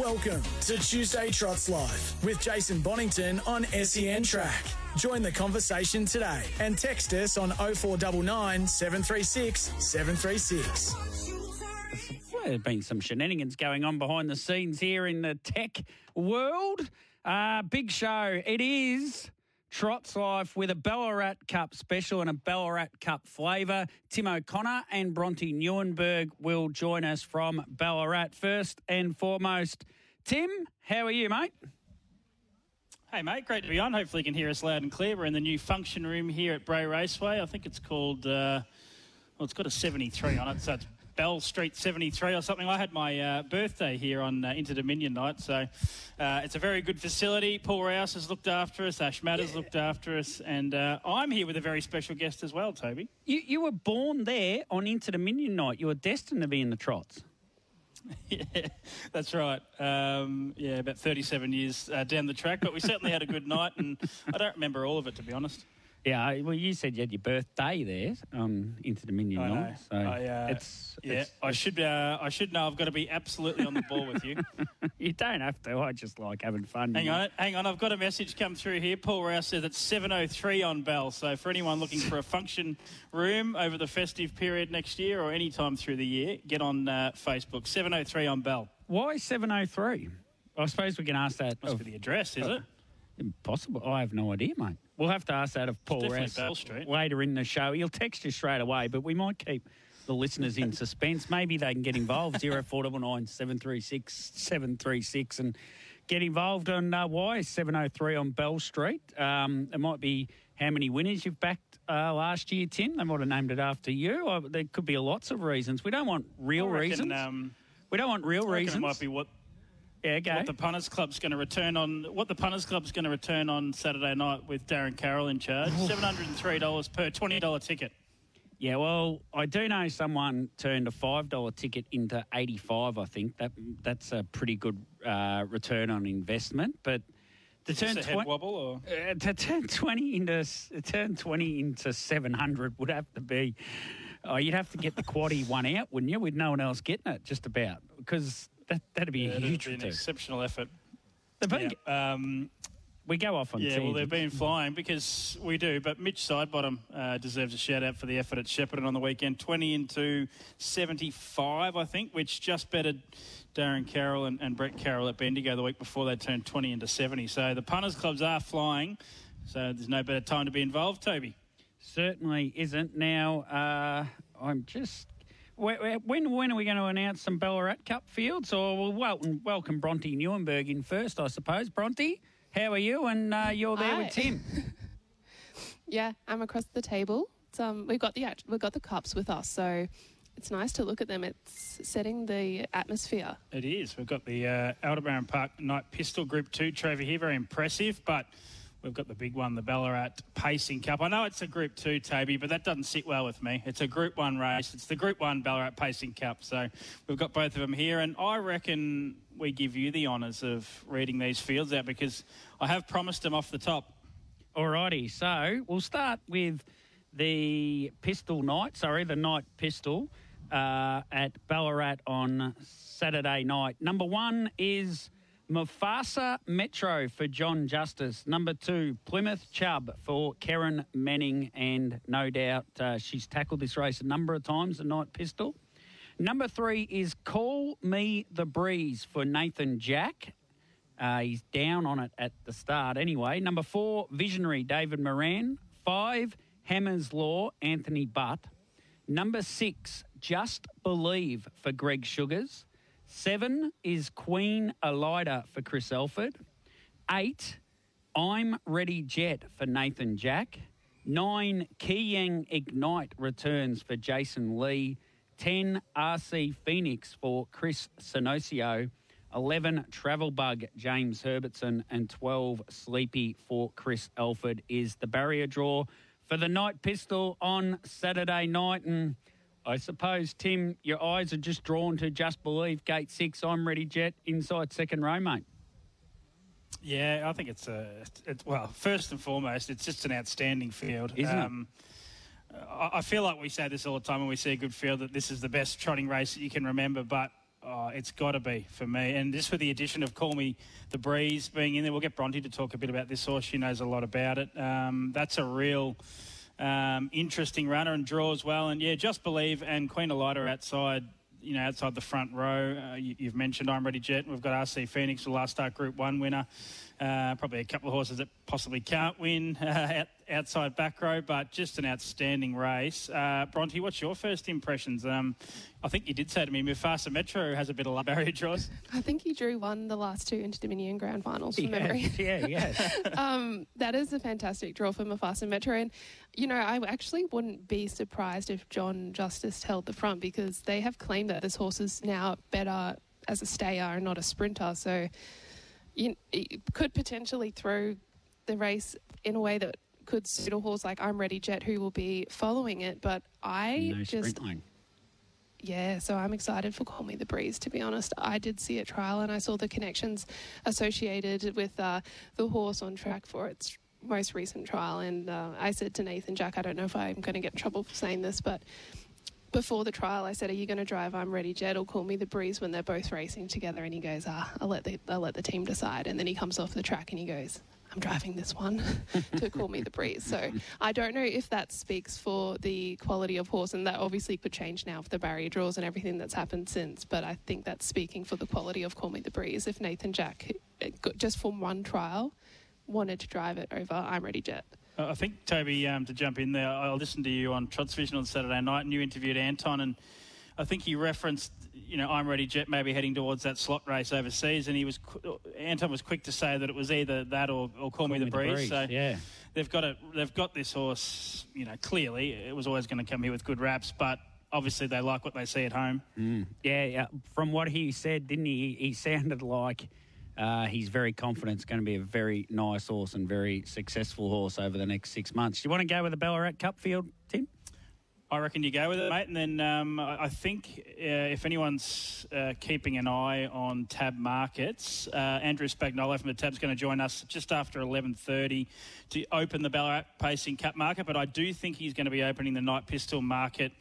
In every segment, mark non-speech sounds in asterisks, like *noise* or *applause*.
Welcome to Tuesday Trots Life with Jason Bonington on SEN Track. Join the conversation today and text us on 0499 736 736. Well, there's been some shenanigans going on behind the scenes here in the tech world. Uh, big show. It is Trots Life with a Ballarat Cup special and a Ballarat Cup flavour. Tim O'Connor and Bronte Nieuwenburg will join us from Ballarat. First and foremost, Tim, how are you, mate? Hey, mate, great to be on. Hopefully, you can hear us loud and clear. We're in the new function room here at Bray Raceway. I think it's called, uh, well, it's got a 73 on it, so it's Bell Street 73 or something. I had my uh, birthday here on uh, Inter Dominion night, so uh, it's a very good facility. Paul Rouse has looked after us, Ash Matters yeah. looked after us, and uh, I'm here with a very special guest as well, Toby. You, you were born there on Inter Dominion night. You were destined to be in the trots. *laughs* yeah, that's right. Um, yeah, about 37 years uh, down the track, but we certainly had a good night, and I don't remember all of it, to be honest. Yeah, well, you said you had your birthday there on Inter Dominion night, so I, uh, it's yeah. It's, I should uh, I should know. I've got to be absolutely on the ball with you. *laughs* you don't have to. I just like having fun. Hang on, hang on. I've got a message come through here. Paul Rouse says it's seven oh three on Bell. So for anyone looking for a function room over the festive period next year or any time through the year, get on uh, Facebook. Seven oh three on Bell. Why seven oh three? I suppose we can ask that. Must of, be the address, is it? Impossible. I have no idea, mate. We'll have to ask that of Paul Rouse later in the show. He'll text you straight away, but we might keep the listeners in *laughs* suspense. Maybe they can get involved. Zero four double nine seven three six seven three six and get involved on uh, why seven oh three on Bell Street. Um, it might be how many winners you've backed uh, last year, Tim. They might have named it after you. Or there could be lots of reasons. We don't want real reckon, reasons. Um, we don't want real reasons. It might be what yeah, go. What the punters club's going to return on? What the punters club's going to return on Saturday night with Darren Carroll in charge? Seven hundred and three dollars per twenty dollar ticket. Yeah, well, I do know someone turned a five dollar ticket into eighty five. I think that that's a pretty good uh, return on investment. But to turn tw- head wobble or uh, to turn twenty into turn twenty into seven hundred would have to be. Oh, you'd have to get the quaddy one out, wouldn't you? With no one else getting it, just about because that, that'd be yeah, a huge be an exceptional effort. Yeah. Um, we go off on Yeah, well, they've been flying because we do. But Mitch Sidebottom uh, deserves a shout out for the effort at Shepparton on the weekend. 20 into 75, I think, which just bettered Darren Carroll and, and Brett Carroll at Bendigo the week before they turned 20 into 70. So the punters clubs are flying. So there's no better time to be involved, Toby. Certainly isn't. Now, uh, I'm just when when are we going to announce some Ballarat Cup fields? Or we'll welcome, welcome Bronte Nieuwenburg in first, I suppose. Bronte, how are you? And uh, you're there Hi. with Tim. *laughs* yeah, I'm across the table. Um, we've got the we've got the cups with us, so it's nice to look at them. It's setting the atmosphere. It is. We've got the uh, Aldebaran Park Night Pistol Group Two trophy here, very impressive, but We've got the big one, the Ballarat Pacing Cup. I know it's a Group 2, Toby, but that doesn't sit well with me. It's a Group 1 race. It's the Group 1 Ballarat Pacing Cup. So we've got both of them here, and I reckon we give you the honours of reading these fields out because I have promised them off the top. Alrighty, so we'll start with the Pistol Night, sorry, the Night Pistol uh, at Ballarat on Saturday night. Number one is Mufasa Metro for John Justice. Number two, Plymouth Chubb for Karen Manning. And no doubt uh, she's tackled this race a number of times, the night pistol. Number three is Call Me the Breeze for Nathan Jack. Uh, he's down on it at the start anyway. Number four, Visionary David Moran. Five, Hammers Law Anthony Butt. Number six, Just Believe for Greg Sugars. Seven is Queen Elida for Chris Alford. Eight, I'm Ready Jet for Nathan Jack. Nine, Kiyang Ignite returns for Jason Lee. 10, RC Phoenix for Chris Sinosio. 11, Travel Bug, James Herbertson. And 12, Sleepy for Chris Alford is the barrier draw for the night pistol on Saturday night. And I suppose, Tim, your eyes are just drawn to Just Believe, Gate 6, I'm Ready Jet, inside second row, mate. Yeah, I think it's a. It's, well, first and foremost, it's just an outstanding field, isn't um, it? I feel like we say this all the time when we see a good field that this is the best trotting race that you can remember, but Oh, it's got to be for me. And just with the addition of Call Me the Breeze being in there, we'll get Bronte to talk a bit about this horse. She knows a lot about it. Um, that's a real um, interesting runner and draw as well. And yeah, Just Believe and Queen Elida outside you know, outside the front row. Uh, you, have mentioned I'm Ready Jet. We've got RC Phoenix, the last start Group 1 winner. Uh, probably a couple of horses that possibly can't win *laughs* uh, outside back row, but just an outstanding race. Uh, Bronte, what's your first impressions? Um, I think you did say to me Mufasa Metro has a bit of barrier draws. I think he drew one the last two Inter Dominion Grand Finals from yeah, memory. *laughs* Yeah, yeah. *laughs* um, that is a fantastic draw for Mufasa Metro. And, you know, I actually wouldn't be surprised if John Justice held the front because they have claimed that this horse is now better as a stayer and not a sprinter. So you, could potentially throw the race in a way that could suit a horse like I'm Ready Jet, who will be following it. But I no just. Yeah, so I'm excited for Call Me the Breeze, to be honest. I did see a trial and I saw the connections associated with uh, the horse on track for its most recent trial. And uh, I said to Nathan Jack, I don't know if I'm going to get in trouble for saying this, but before the trial, I said, "Are you going to drive? I'm ready, Jet, or call me the breeze when they're both racing together." And he goes, "Ah, I'll let the I'll let the team decide." And then he comes off the track and he goes, "I'm driving this one *laughs* to call me the breeze." So I don't know if that speaks for the quality of horse, and that obviously could change now with the barrier draws and everything that's happened since. But I think that's speaking for the quality of call me the breeze. If Nathan Jack, just from one trial, wanted to drive it over, I'm ready, Jet. I think, Toby, um, to jump in there, I listened to you on Trots Vision on Saturday night and you interviewed Anton and I think he referenced, you know, I'm ready jet maybe heading towards that slot race overseas and he was, Anton was quick to say that it was either that or, or call, call, me the, me breeze. the breeze. So yeah. they've got it, they've got this horse, you know, clearly it was always going to come here with good raps, but obviously they like what they see at home. Mm. Yeah, yeah. From what he said, didn't he? He sounded like uh, he's very confident it's going to be a very nice horse and very successful horse over the next six months. Do you want to go with the Ballarat Cup field, Tim? I reckon you go with it, mate. And then um, I think uh, if anyone's uh, keeping an eye on Tab Markets, uh, Andrew Spagnolo from the Tab's going to join us just after 11.30 to open the Ballarat Pacing Cup market. But I do think he's going to be opening the Night Pistol market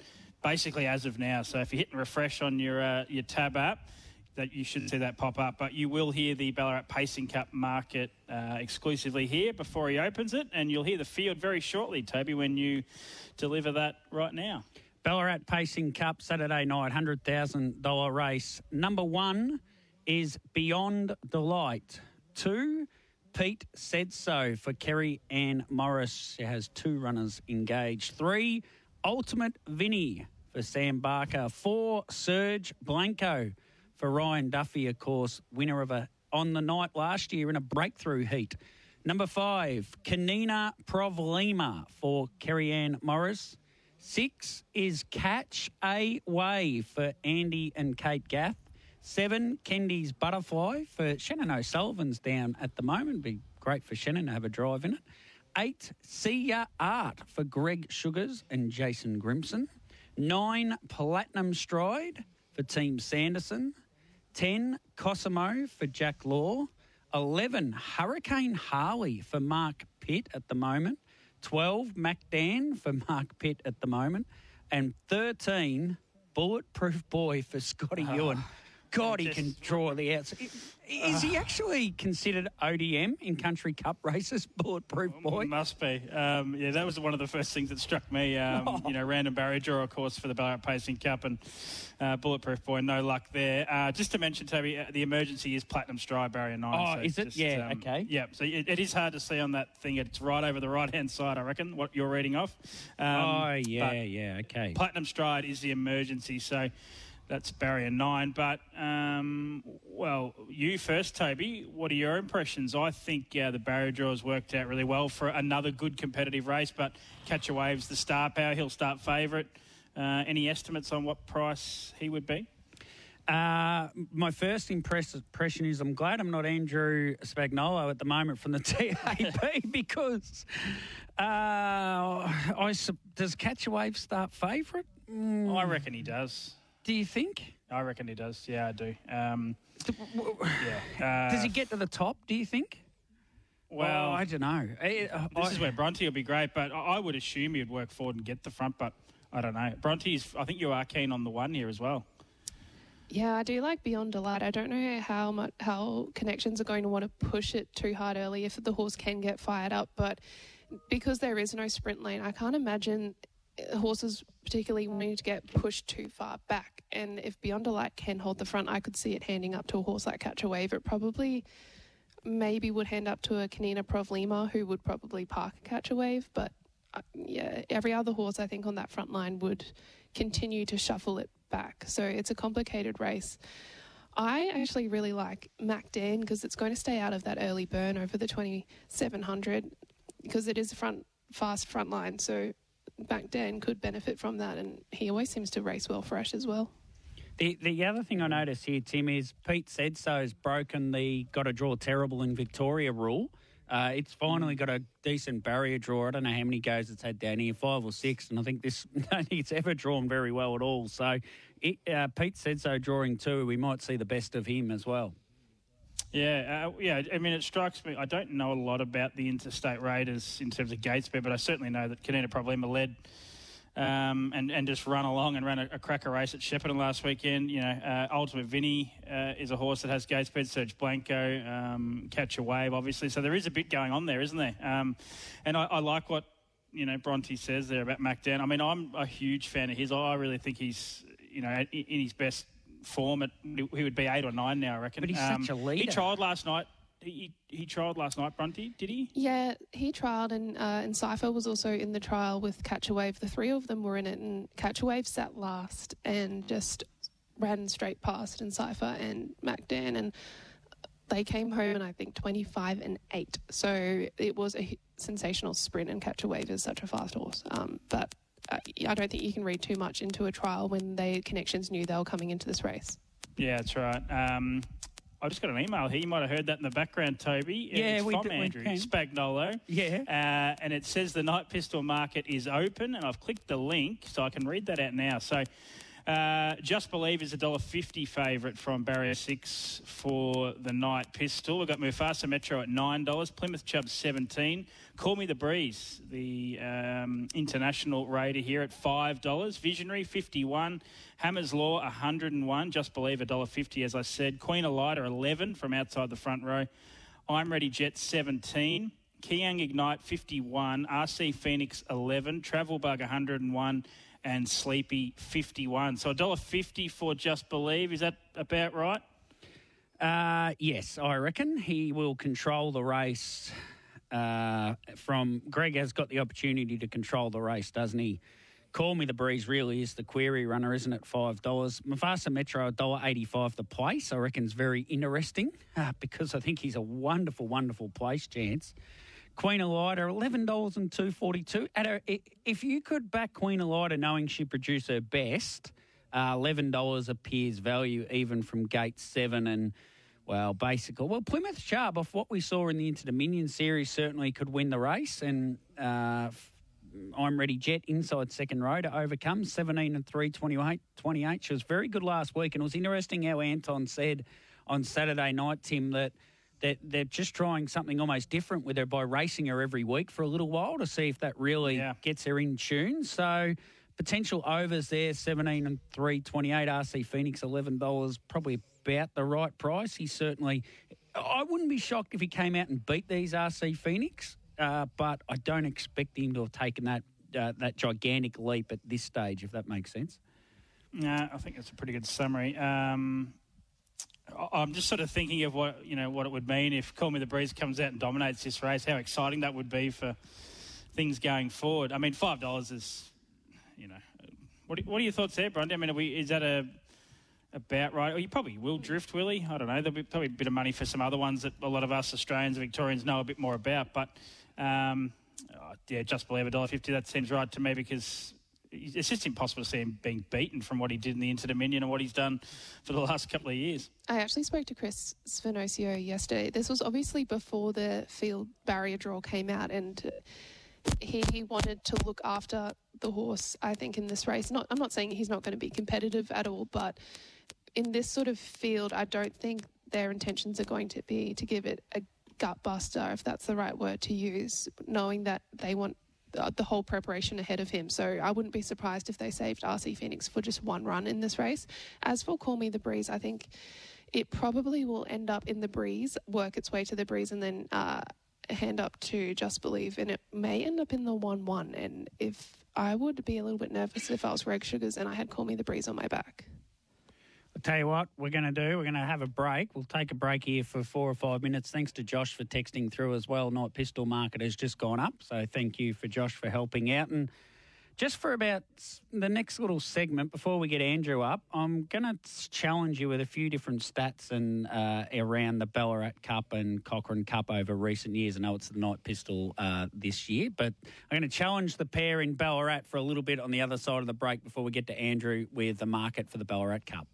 basically as of now. So if you're hitting refresh on your, uh, your Tab app, that you should see that pop up. But you will hear the Ballarat Pacing Cup market uh, exclusively here before he opens it, and you'll hear the field very shortly, Toby, when you deliver that right now. Ballarat Pacing Cup Saturday night, hundred thousand dollar race. Number one is Beyond Delight. Two. Pete said so for Kerry Ann Morris. She has two runners engaged. Three, Ultimate Vinny for Sam Barker. Four, Serge Blanco for Ryan Duffy, of course, winner of a on the night last year in a breakthrough heat. Number five, Kanina Provlima for Kerry Ann Morris. Six is Catch a Wave for Andy and Kate Gath. Seven, Kendi's Butterfly for Shannon O'Sullivan's down at the moment. Be great for Shannon to have a drive in it. Eight, See Ya Art for Greg Sugars and Jason Grimson. Nine, Platinum Stride for Team Sanderson. 10, Cosimo for Jack Law. 11, Hurricane Harley for Mark Pitt at the moment. 12, MacDan for Mark Pitt at the moment. And 13, Bulletproof Boy for Scotty oh, Ewan. God, he can draw the outs. Is he actually considered ODM in country cup *laughs* races, bulletproof boy? Must be. Um, yeah, that was one of the first things that struck me. Um, oh. *laughs* You know, random barrier draw, of course, for the Ballarat Pacing Cup and uh, bulletproof boy. No luck there. Uh, just to mention, Toby, uh, the emergency is platinum stride barrier nine. Oh, so is it? Just, yeah. Um, okay. Yeah. So it, it is hard to see on that thing. It's right over the right hand side, I reckon. What you're reading off. Um, oh yeah, yeah. Okay. Platinum stride is the emergency. So. That's barrier nine. But, um, well, you first, Toby. What are your impressions? I think yeah, the barrier draw has worked out really well for another good competitive race, but Catch a Wave's the star power. He'll start favourite. Uh, any estimates on what price he would be? Uh, my first impression is I'm glad I'm not Andrew Spagnolo at the moment from the *laughs* TAB *laughs* because uh, I, does Catch a Wave start favourite? Mm. I reckon he does. Do you think? I reckon he does. Yeah, I do. Um, yeah. *sighs* Uh, does he get to the top? Do you think? Well, oh, I don't know. Uh, this I, is where Bronte will be great, but I would assume he'd work forward and get the front. But I don't know. Bronte's. I think you are keen on the one here as well. Yeah, I do like Beyond Delight. I don't know how much how connections are going to want to push it too hard early if the horse can get fired up, but because there is no sprint lane, I can't imagine horses particularly wanting to get pushed too far back. And if Beyond Light can hold the front, I could see it handing up to a horse like Catch a Wave. It probably maybe would hand up to a Kanina Provlima who would probably park Catch a Wave, but uh, yeah, every other horse I think on that front line would continue to shuffle it back. So it's a complicated race. I actually really like Mac Dan because it's going to stay out of that early burn over the 2700 because it is a front fast front line. So Mac Dan could benefit from that, and he always seems to race well fresh as well. The, the other thing I noticed here, Tim, is Pete said so has broken the got to draw terrible in Victoria rule. Uh, it's finally got a decent barrier draw. I don't know how many goes it's had down here, five or six, and I think this *laughs* it's ever drawn very well at all. So it, uh, Pete said so drawing two. We might see the best of him as well. Yeah, uh, yeah. I mean, it strikes me. I don't know a lot about the interstate raiders in terms of gate speed, but I certainly know that Kanina Provlima led um, and and just run along and ran a, a cracker race at Shepparton last weekend. You know, uh, Ultimate Vinny uh, is a horse that has gate speed. Serge Blanco, um, Catch a Wave, obviously. So there is a bit going on there, isn't there? Um, and I, I, like what you know Bronte says there about Mac Dan. I mean, I'm a huge fan of his. I really think he's you know in his best form. At, he would be eight or nine now, I reckon. But he's such a um, leader. He trialled last night he, he trialled last night, Bronte, did he? Yeah, he trialled, and uh, and Cipher was also in the trial with Catch a Wave. The three of them were in it, and Catch a Wave sat last and just ran straight past, and Cipher and Mac Dan, and they came home and I think 25 and 8. So it was a sensational sprint, and Catch a Wave is such a fast horse. Um, but I don't think you can read too much into a trial when they connections knew they were coming into this race. Yeah, that's right. Um, I just got an email here. You might have heard that in the background, Toby. Yeah, it's we from did, Andrew we Spagnolo. Yeah. Uh, and it says the night pistol market is open, and I've clicked the link so I can read that out now. So uh, Just Believe is a dollar fifty favourite from Barrier 6 for the night pistol. We've got Mufasa Metro at $9, Plymouth Chubb 17 Call Me the Breeze, the um, international raider here at $5. Visionary 51 Hammer's Law 101 Just Believe a dollar fifty, as I said. Queen Elida 11 from outside the front row. I'm Ready Jet 17. Kiang Ignite 51, RC Phoenix 11, Travel Bug 101, and Sleepy 51. So $1.50 for Just Believe. Is that about right? Uh, yes, I reckon he will control the race. Uh, from Greg has got the opportunity to control the race, doesn't he? Call Me the Breeze really is the query runner, isn't it? Five dollars. Mufasa Metro dollar eighty five the place. I reckon is very interesting uh, *laughs* because I think he's a wonderful, wonderful place chance. Queen Elida, eleven dollars and two forty two. If you could back Queen Elida, knowing she produced her best, uh, eleven dollars appears value even from gate seven and. Well, basically, well, Plymouth Chubb, off what we saw in the Inter Dominion series, certainly could win the race, and uh, I'm ready jet inside second row to overcome 17 and 3, 28, 28. She was very good last week, and it was interesting how Anton said on Saturday night, Tim, that that they're just trying something almost different with her by racing her every week for a little while to see if that really yeah. gets her in tune. So potential overs there 17 and 3 28 rc phoenix $11 probably about the right price he certainly i wouldn't be shocked if he came out and beat these rc phoenix uh, but i don't expect him to have taken that uh, that gigantic leap at this stage if that makes sense yeah i think that's a pretty good summary um, I'm just sort of thinking of what you know what it would mean if Call Me the Breeze comes out and dominates this race. How exciting that would be for things going forward. I mean, five dollars is, you know, what, what are your thoughts there, Bronte? I mean, we, is that a about right? Or you probably will drift, Willie. I don't know. There'll be probably a bit of money for some other ones that a lot of us Australians and Victorians know a bit more about. But um, oh, yeah, just believe a dollar fifty. That seems right to me because it's just impossible to see him being beaten from what he did in the Inter Dominion and what he's done for the last couple of years. I actually spoke to Chris Svenosio yesterday. This was obviously before the field barrier draw came out, and he wanted to look after the horse. I think in this race, not I'm not saying he's not going to be competitive at all, but in this sort of field, I don't think their intentions are going to be to give it a gut buster, if that's the right word to use, knowing that they want the, the whole preparation ahead of him. So I wouldn't be surprised if they saved RC Phoenix for just one run in this race. As for Call Me the Breeze, I think it probably will end up in the breeze, work its way to the breeze, and then uh, hand up to Just Believe, and it may end up in the one-one. And if I would be a little bit nervous if I was Greg Sugars and I had Call Me the Breeze on my back. I'll tell you what we're going to do. We're going to have a break. We'll take a break here for four or five minutes. Thanks to Josh for texting through as well. Night Pistol Market has just gone up. So thank you for Josh for helping out. And just for about the next little segment before we get Andrew up, I'm going to challenge you with a few different stats and uh, around the Ballarat Cup and Cochrane Cup over recent years. I know it's the Night Pistol uh, this year, but I'm going to challenge the pair in Ballarat for a little bit on the other side of the break before we get to Andrew with the market for the Ballarat Cup.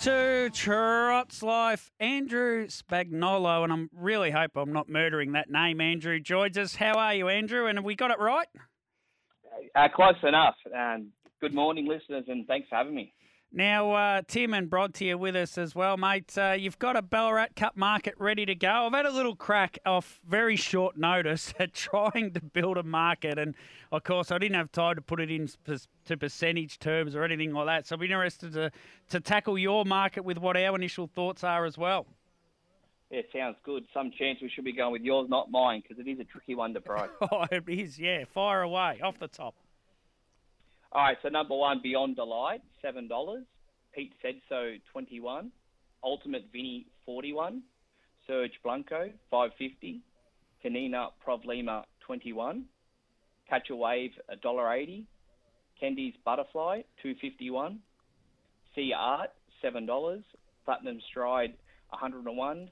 To Trots Life, Andrew Spagnolo, and I'm really hope I'm not murdering that name. Andrew joins us. How are you, Andrew? And have we got it right? Uh, close enough. And good morning, listeners, and thanks for having me. Now, uh, Tim and Bronte are with us as well, mate. Uh, you've got a Ballarat Cup market ready to go. I've had a little crack off very short notice *laughs* at trying to build a market, and of course, I didn't have time to put it in to percentage terms or anything like that. So be interested to, to tackle your market with what our initial thoughts are as well. Yeah, sounds good. Some chance we should be going with yours, not mine, because it is a tricky one to price. *laughs* oh, it is, yeah. Fire away, off the top. All right, so number one, Beyond Delight, seven dollars. Pete said so, twenty-one. Ultimate Vinny, forty-one. Serge Blanco, five fifty. Kanina Provlima, twenty-one. Catch a Wave, a dollar eighty. Kendi's Butterfly, two fifty-one. Sea Art, seven dollars. Platinum Stride, one hundred and one.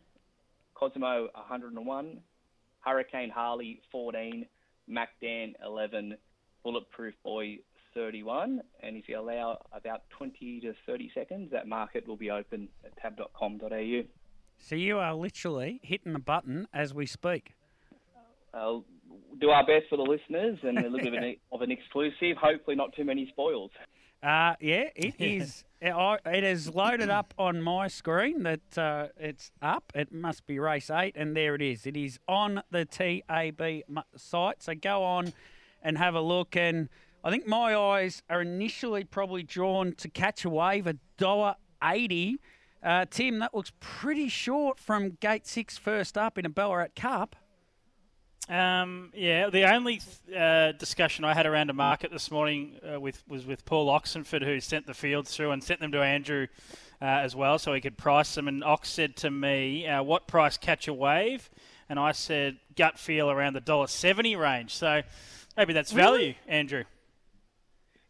Cosmo, one hundred and one. Hurricane Harley, fourteen. Mac Dan, eleven. Bulletproof Boy, 31, and if you allow about 20 to 30 seconds, that market will be open at tab.com.au. So you are literally hitting the button as we speak. I'll do our best for the listeners and a little bit of an, *laughs* of an exclusive. Hopefully, not too many spoils. Uh, yeah, it *laughs* is. It, is loaded up on my screen that uh, it's up. It must be race eight, and there it is. It is on the TAB site. So go on and have a look. And I think my eyes are initially probably drawn to catch a wave, a dollar eighty. Uh, Tim, that looks pretty short from gate six first up in a Ballarat Cup. Um, yeah, the only uh, discussion I had around a market this morning uh, with was with Paul Oxenford, who sent the fields through and sent them to Andrew uh, as well, so he could price them. And Ox said to me, uh, "What price catch a wave?" And I said, "Gut feel around the dollar seventy range." So maybe that's value. Andrew.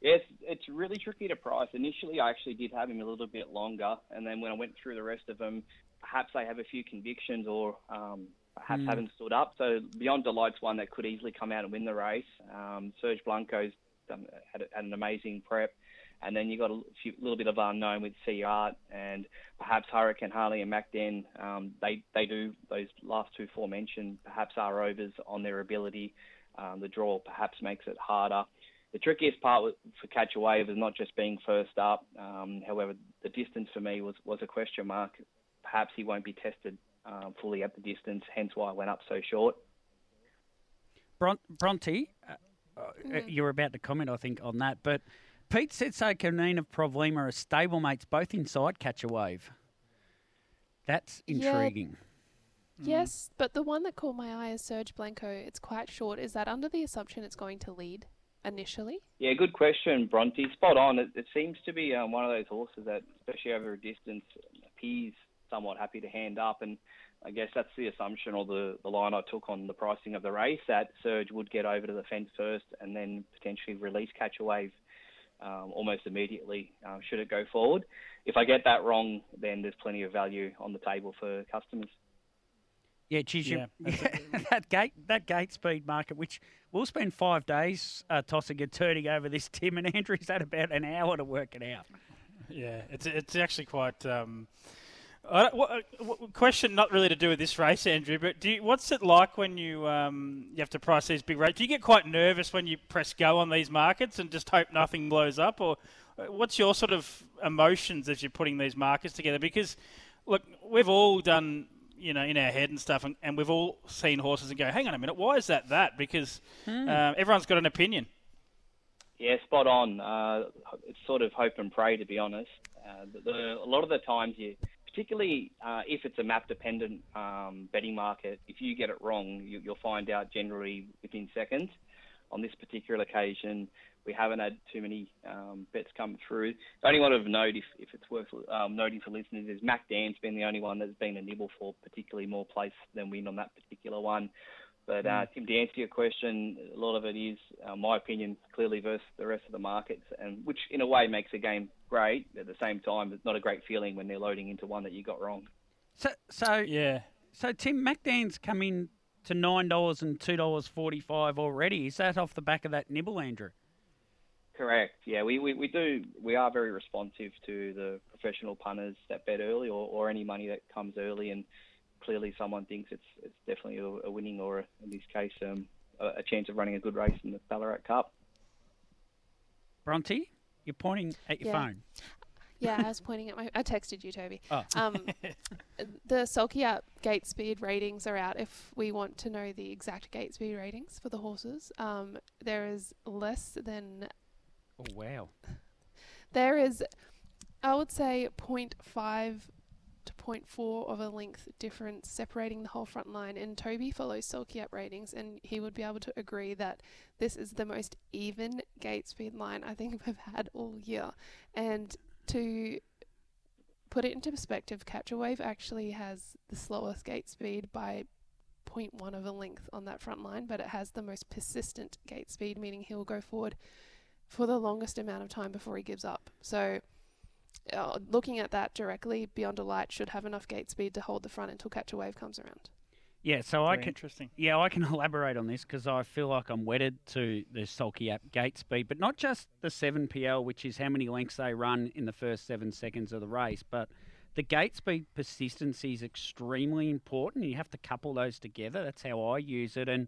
Yes, it's really tricky to price. Initially, I actually did have him a little bit longer, and then when I went through the rest of them, perhaps I have a few convictions or um, perhaps mm. haven't stood up. So Beyond Delight's one that could easily come out and win the race. Um, Serge Blanco's done, had, had, an amazing prep. And then you got a few, little bit of unknown with C Art and perhaps Hurricane Harley and MacDen. Um, they they do those last two forementioned perhaps are overs on their ability. Um, the draw perhaps makes it harder the trickiest part for catch a wave is not just being first up. Um, however, the distance for me was, was a question mark. Perhaps he won't be tested um, fully at the distance, hence why I went up so short. Bron- Bronte, uh, mm. you were about to comment, I think, on that, but Pete said so. Kanina Provlima are stablemates both inside catch a wave. That's intriguing. Yeah. Yes, but the one that caught my eye is Serge Blanco. It's quite short. Is that under the assumption it's going to lead? Initially? Yeah, good question, Bronte. Spot on. It, it seems to be um, one of those horses that, especially over a distance, appears somewhat happy to hand up. And I guess that's the assumption or the, the line I took on the pricing of the race that Surge would get over to the fence first and then potentially release Catch a Wave um, almost immediately uh, should it go forward. If I get that wrong, then there's plenty of value on the table for customers. Yeah, geez, yeah, *laughs* that gate that gate speed market, which we'll spend five days uh, tossing and turning over this, Tim and Andrew's had about an hour to work it out. Yeah, it's it's actually quite. Um, what, what, question not really to do with this race, Andrew, but do you, what's it like when you um, you have to price these big races? Do you get quite nervous when you press go on these markets and just hope nothing blows up, or uh, what's your sort of emotions as you're putting these markets together? Because look, we've all done you know, in our head and stuff, and, and we've all seen horses and go, hang on a minute, why is that that? Because um, everyone's got an opinion. Yeah, spot on. Uh, it's sort of hope and pray, to be honest. Uh, the, the, a lot of the times, you, particularly uh, if it's a map-dependent um, betting market, if you get it wrong, you, you'll find out generally within seconds. On this particular occasion, we haven't had too many um, bets come through. The only one of note, if, if it's worth um, noting for listeners, is Mac Dan's been the only one that's been a nibble for particularly more place than win on that particular one. But uh, Tim, to answer your question, a lot of it is, uh, my opinion, clearly versus the rest of the markets, and which in a way makes a game great. At the same time, it's not a great feeling when they're loading into one that you got wrong. So, so Yeah. So Tim McDan's come in to nine dollars and two dollars forty five already. Is that off the back of that nibble, Andrew? Correct. Yeah, we, we, we do. We are very responsive to the professional punters that bet early, or, or any money that comes early, and clearly someone thinks it's it's definitely a, a winning, or a, in this case, um, a, a chance of running a good race in the Ballarat Cup. Bronte, you're pointing at your Yeah. phone. Yeah, I was pointing at my. I texted you, Toby. Oh. Um, *laughs* the Sulky app gate speed ratings are out. If we want to know the exact gate speed ratings for the horses, um, there is less than Oh wow. there is, I would say, 0.5 to 0.4 of a length difference separating the whole front line. And Toby follows Sulky app ratings, and he would be able to agree that this is the most even gate speed line I think *laughs* we've had all year. And to put it into perspective, a Wave actually has the slowest gate speed by 0.1 of a length on that front line, but it has the most persistent gate speed, meaning he'll go forward for the longest amount of time before he gives up. So, uh, looking at that directly, Beyond a Light should have enough gate speed to hold the front until Catch a Wave comes around. Yeah, so I can interesting. yeah I can *laughs* elaborate on this because I feel like I'm wedded to the Sulky app gate speed, but not just the seven PL, which is how many lengths they run in the first seven seconds of the race, but the gate speed persistency is extremely important. You have to couple those together. That's how I use it, and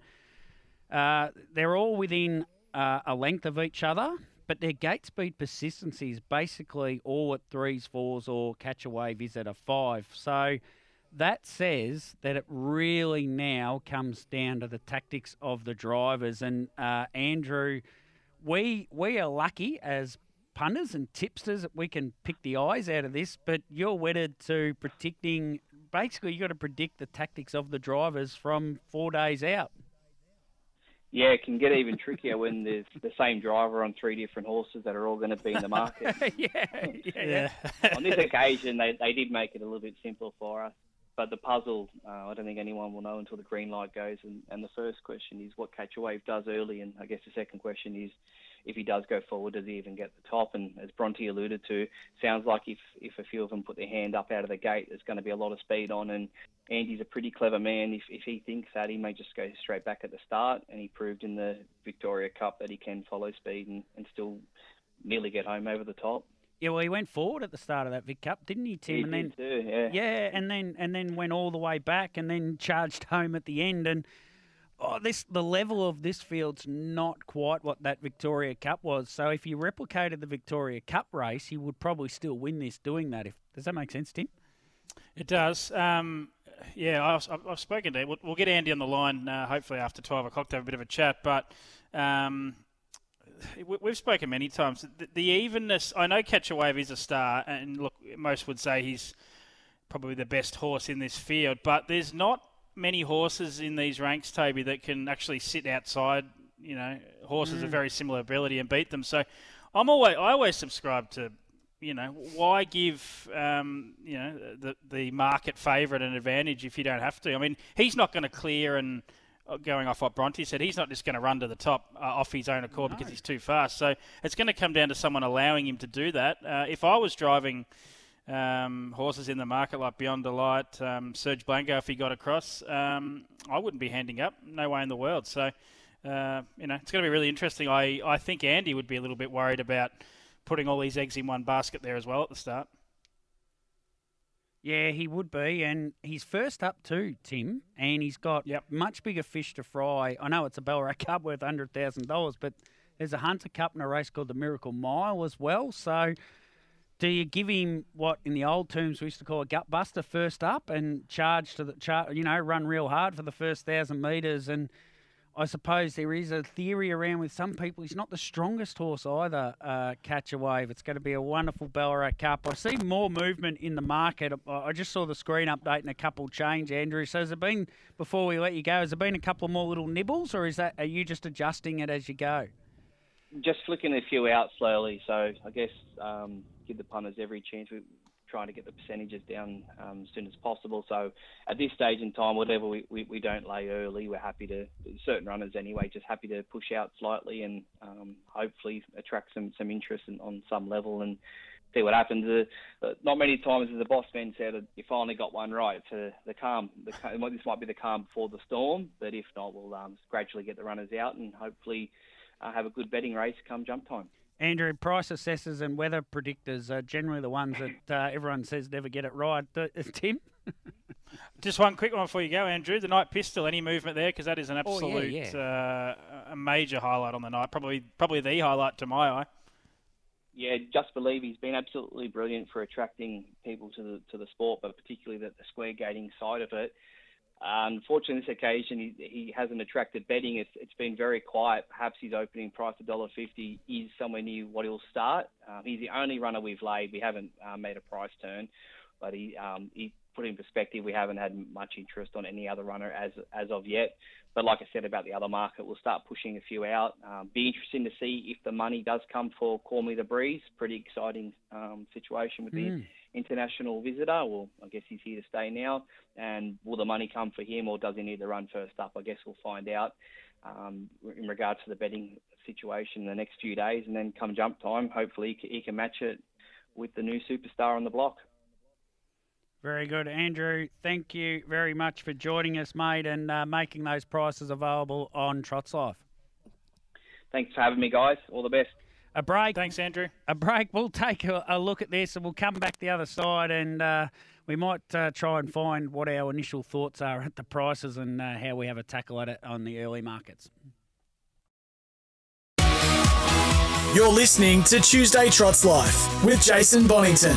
uh, they're all within uh, a length of each other. But their gate speed persistency is basically all at threes, fours, or catch a wave is at a five. So that says that it really now comes down to the tactics of the drivers. And uh, Andrew, we we are lucky as punters and tipsters that we can pick the eyes out of this, but you're wedded to predicting. Basically, you got to predict the tactics of the drivers from four days out. Yeah, it can get even trickier when there's the same driver on three different horses that are all going to be in the market. *laughs* yeah, yeah, yeah. on this occasion, they, they did make it a little bit simpler for us. But the puzzle, uh, I don't think anyone will know until the green light goes. And, and the first question is what Catch a Wave does early. And I guess the second question is if he does go forward, does he even get the top? And as Bronte alluded to, sounds like if, if a few of them put their hand up out of the gate, there's going to be a lot of speed on. And Andy's a pretty clever man. If, if he thinks that, he may just go straight back at the start. And he proved in the Victoria Cup that he can follow speed and, and still nearly get home over the top. Yeah, well, he went forward at the start of that Vic Cup, didn't he, Tim? He and then did too, yeah. Yeah, and then and then went all the way back, and then charged *laughs* home at the end. And oh, this the level of this field's not quite what that Victoria Cup was. So if you replicated the Victoria Cup race, he would probably still win this doing that. If does that make sense, Tim? It does. Um, yeah, I've, I've- spoken to. We'll, we'll get Andy on the line uh, hopefully after twelve o'clock to have a bit of a chat. But um, we- we've spoken many times. The, the evenness. I know Catch a Wave is a star, and look, most would say he's probably the best horse in this field. But there's not many horses in these ranks, Toby, that can actually sit outside. You know, horses of very similar ability and beat them. So I'm always I always subscribe to you know, why give um, you know the the market favourite an advantage if you don't have to? I mean, he's not going to clear and uh, going off what Bronte said, he's not just going to run to the top uh, off his own accord because he's too fast. So it's going to come down to someone allowing him to do that. Uh, if I was driving. Um, horses in the market like Beyond Delight, um, Serge Blanco, if he got across, um, I wouldn't be handing up. No way in the world. So, uh, you know, it's going to be really interesting. I, I think Andy would be a little bit worried about putting all these eggs in one basket there as well at the start. Yeah, he would be, and he's first up too, Tim, and he's got Yep. much bigger fish to fry. I know it's a Ballarat *laughs* Cup worth hundred thousand dollars, but there's a Hunter Cup and a race called the Miracle Mile as well. So do you give him what in the old terms we used to call a gut buster first up and charge to the chart you know, run real hard for the first thousand metres and I suppose there is a theory around with some people he's not the strongest horse either. Uh, catch a wave. It's going to be a wonderful Ballarat Cup. I see more movement in the market. I just saw the screen update and a couple change, Andrew. So has there been before we let you go? Has there been a couple more little nibbles, or is that are you just adjusting it as you go? Just flicking a few out slowly. So I guess um, give the punters every chance. We're trying to get the percentages down um, as soon as possible. So at this stage in time, whatever we, we, we, don't lay early, we're happy to certain runners anyway, just happy to push out slightly and um, hopefully attract some some interest in, on some level and see what happens. Uh, not many times, as the boss man said, you finally got one right for the calm. The, this might be the calm before the storm, but if not, we'll um, gradually get the runners out and hopefully uh, have a good betting race come jump time. Andrew, price assessors and weather predictors are generally the ones that uh, everyone says never get it right. Uh, *laughs* Tim? Just one quick one before you go, Andrew. The night pistol, any movement there? Because that is an absolute, oh, yeah, yeah. Uh, a major highlight on the night. Probably, probably the highlight to my eye. Yeah, just believe he's been absolutely brilliant for attracting people to the to the sport, but particularly the, the square gating side of it. Unfortunately, this occasion he, he hasn't attracted betting. It's, it's been very quiet. Perhaps his opening price of $1.50 is somewhere near what he'll start. Um, he's the only runner we've laid. We haven't uh, made a price turn, but he um, he put in perspective. We haven't had much interest on any other runner as as of yet. But like I said about the other market, we'll start pushing a few out. Um, be interesting to see if the money does come for Call Me the Breeze. Pretty exciting um, situation with mm. the international visitor. Well, I guess he's here to stay now. And will the money come for him, or does he need to run first up? I guess we'll find out um, in regards to the betting situation in the next few days. And then come jump time, hopefully he can match it with the new superstar on the block. Very good, Andrew. Thank you very much for joining us, mate, and uh, making those prices available on Trots Life. Thanks for having me, guys. All the best a break. Thanks, Andrew. A break. We'll take a, a look at this and we'll come back the other side and uh, we might uh, try and find what our initial thoughts are at the prices and uh, how we have a tackle at it on the early markets. You're listening to Tuesday Trots Life with Jason Bonington.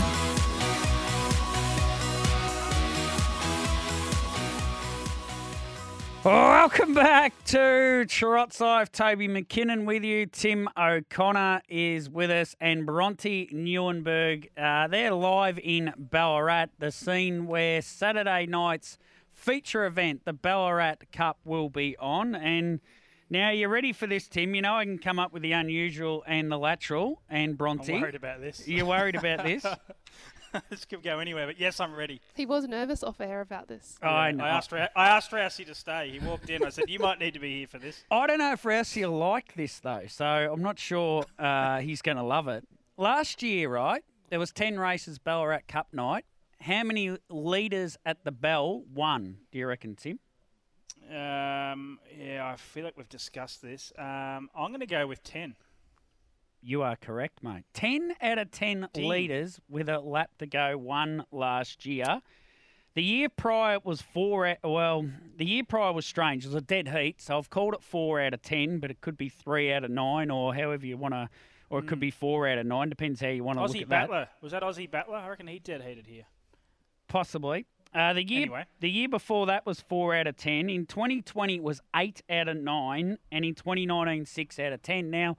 Welcome back to Trots Life. Toby McKinnon with you. Tim O'Connor is with us, and Bronte Nieuwenburg. Uh, they're live in Ballarat, the scene where Saturday night's feature event, the Ballarat Cup, will be on. And now you're ready for this, Tim. You know I can come up with the unusual and the lateral. And Bronte, I'm worried about this. You're worried about this? *laughs* this could go anywhere, but yes, I'm ready. He was nervous off air about this. Oh, I know. I asked, I asked Rousey to stay. He walked in. I said, "You might need to be here for this." I don't know if Rousey will like this though, so I'm not sure uh, he's going to love it. Last year, right, there was ten races Ballarat Cup night. How many leaders at the bell won? Do you reckon, Tim? Um, yeah, I feel like we've discussed this. Um, I'm going to go with ten. You are correct, mate. 10 out of 10 leaders with a lap to go won last year. The year prior was four. Out, Well, the year prior was strange. It was a dead heat, so I've called it four out of ten, but it could be three out of nine, or however you want to, or it mm. could be four out of nine. Depends how you want to look at Battler. that. Was that Aussie Battler? I reckon he dead heated here. Possibly. Uh, the year anyway. the year before that was four out of ten. In 2020 it was eight out of nine, and in 2019 six out of ten. Now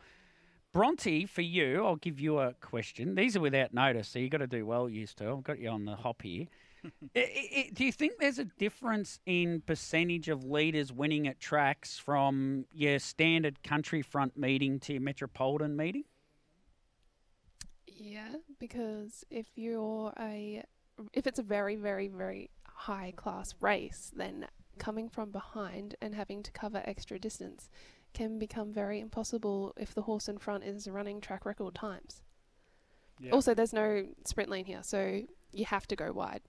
Bronte, for you, I'll give you a question. These are without notice, so you've got to do well, used to. I've got you on the hop here. *laughs* it, it, do you think there's a difference in percentage of leaders winning at tracks from your standard country front meeting to your metropolitan meeting? Yeah, because if you're a if it's a very very very high class race, then coming from behind and having to cover extra distance can become very impossible if the horse in front is running track record times. Yeah. Also, there's no sprint lane here, so you have to go wide.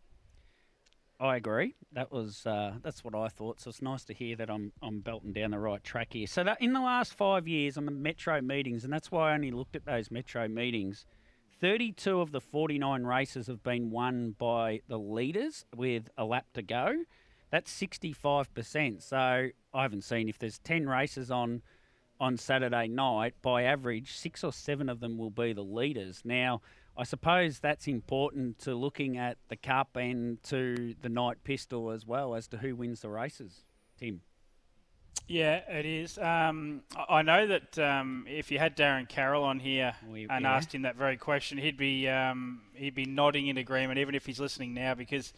I agree. That was uh, that's what I thought. So it's nice to hear that I'm I'm belting down the right track here. So that in the last five years on the metro meetings, and that's why I only looked at those metro meetings. 32 of the 49 races have been won by the leaders with a lap to go. That's 65%. So I haven't seen if there's 10 races on on Saturday night, by average, six or seven of them will be the leaders. Now, I suppose that's important to looking at the Cup and to the Night Pistol as well as to who wins the races. Tim. Yeah, it is. Um, I know that um, if you had Darren Carroll on here We- and yeah. asked him that very question, he'd be um, he'd be nodding in agreement, even if he's listening now, because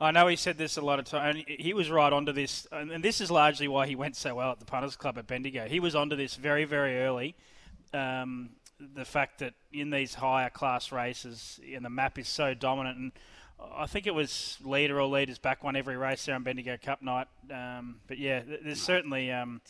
I know he said this a lot of times. And he was right onto this, and this is largely why he went so well at the Punters Club at Bendigo. He was onto this very, very early. Um, the fact that in these higher class races, and the map is so dominant, and I think it was leader or leaders back one every race there on Bendigo Cup night. Um, but yeah, there's certainly, um.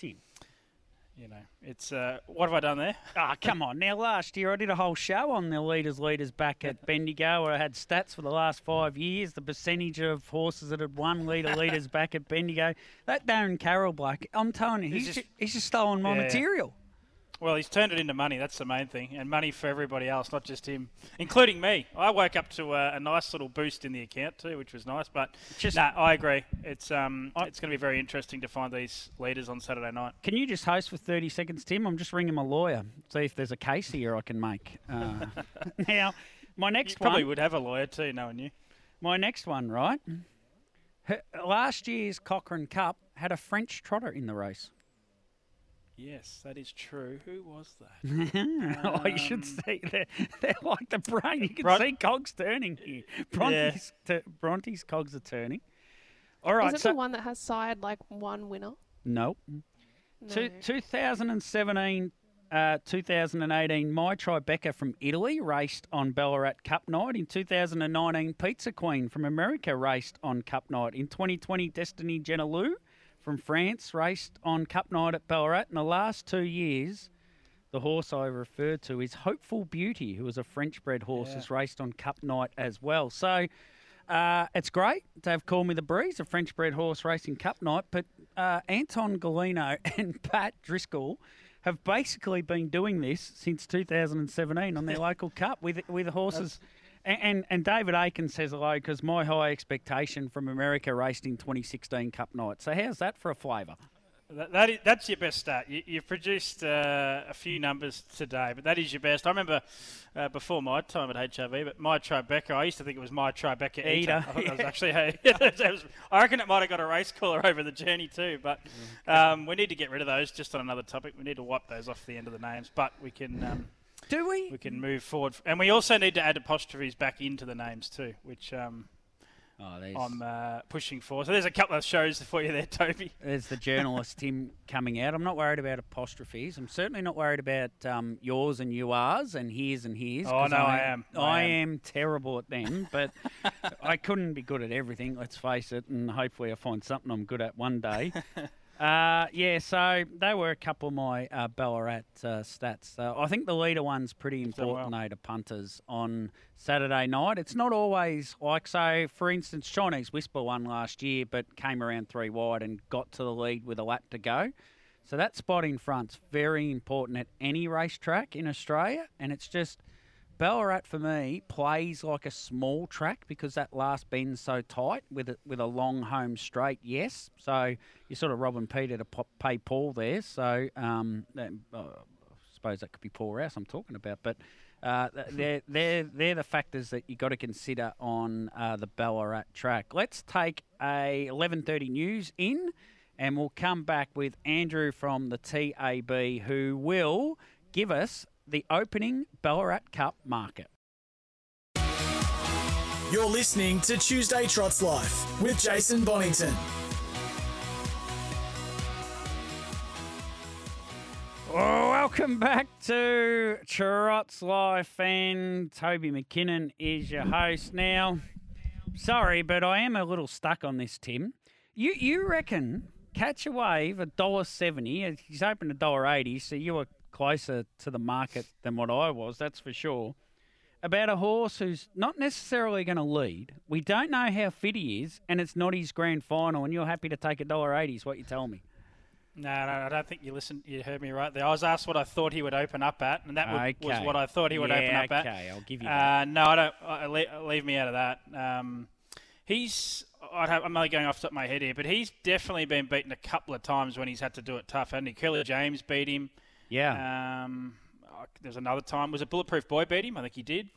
You know, it's uh, what have I done there? Ah, come on. Now, last year I did a whole show on the leaders, leaders back at *laughs* Bendigo where I had stats for the last five years, the percentage of horses that had won leader, *laughs* leaders back at Bendigo. That Darren Carroll bloke, I'm telling you, he's, He's just, just- he's just stolen my yeah. material. Well, he's turned it into money. That's the main thing, and money for everybody else, not just him, including me. I woke up to a, a nice little boost in the account too, which was nice. But Just- nah, I agree. It's um, it's going to be very interesting to find these leaders on Saturday night. Can you just host for 30 seconds, Tim? I'm just ringing my lawyer, see if there's a case here I can make. Uh, *laughs* now, my You next probably one. would have a lawyer too, knowing you. My next one, right? Her- Last year's Cochrane Cup had a French trotter in the race. Yes, that is true. Who was that? *laughs* oh, you should see they're, they're like the brain. You can Bron- see cogs turning here. Bronte's, t- Bronte's cogs are turning. All right, Is it so the one that has side like one winner? no. No. Two, 2017, uh, 2018, My Tribeca from Italy raced on Ballarat Cup night. In 2019, Pizza Queen from America raced on Cup night. In 2020, Destiny Genelou from France raced on Cup night at Ballarat. In the last two years, the horse I referred to is Hopeful Beauty, who is a French bred horse, has raced on Cup night as well. So uh, it's great to have Call Me the Breeze, a French bred horse racing Cup night, but uh, Anton Golino *laughs* and Pat Driscoll have basically been doing this since 2017 on their *laughs* local cup with with horses. And, and, and David Aiken says hello because my high expectation from America raced in 2016 Cup night. So how's that for a flavour? That, that is, that's your best start. You, you've produced uh, a few numbers today, but that is your best. I remember uh, before my time at HRV, but my Tribeca, I used to think it was my Tribeca Eater. I thought *laughs* that was actually *laughs* was- I reckon it might have got a race caller *laughs* over the journey too, but um, we need to get rid of those. Just on another topic, we need to wipe those off the end of the names, but we can um, Do we? we can move forward, and we also need to add apostrophes back into the names too, which um, Oh, I'm uh, pushing for. So there's a couple of shows for you there, Toby. there's the journalist Tim coming out. I'm not worried about apostrophes. I'm certainly not worried about um, yours and yours and his and his. Oh, 'cause no, I am. I I am. am terrible at them, but *laughs* I couldn't be good at everything. Let's face it, and hopefully I find something I'm good at one day. *laughs* Uh, yeah, so they were a couple of my uh, Ballarat uh, stats. So I think the leader one's pretty important, well. though, to punters on Saturday night. It's not always like, so, for instance, Chinese Whisper won last year, but came around three wide and got to the lead with a lap to go. So that spot in front's very important at any racetrack in Australia, and it's just Ballarat for me plays like a small track because that last bend's so tight with a, with a long home straight. Yes, so you're sort of robbing Peter to pay Paul there. So um, that, uh, I suppose that could be Paul Rouse I'm talking about, but. Uh, they're, *laughs* they're, they're the factors that you've got to consider on uh, the Ballarat track. Let's take a 11.30 news in and we'll come back with Andrew from the TAB who will give us the opening Ballarat Cup market. You're listening to Tuesday Trots Life with Jason Bonington. Oh, welcome back to Trots Life, and Toby McKinnon is your host. Now, sorry, but I am a little stuck on this, Tim. You you reckon catch a wave a dollar seventy? He's opened a dollar eighty, so you were closer to the market than what I was. That's for sure. About a horse who's not necessarily going to lead. We don't know how fit he is, and it's not his grand final. And you're happy to take a dollar eighty, is what you tell me. No, no, I don't think you listened. You heard me right there. I was asked what I thought he would open up at, and that wa- was what I thought he would open Yeah, up at. okay, I'll give you that. Uh, no, I don't. I, le- leave me out of that. Um, he's. I'd have, I'm only going off the top of my head here, but he's definitely been beaten a couple of times when he's had to do it tough. Hasn't he? Curly James beat him. Yeah. Um, oh, there's another time. Was it Bulletproof Boy beat him? I think he did.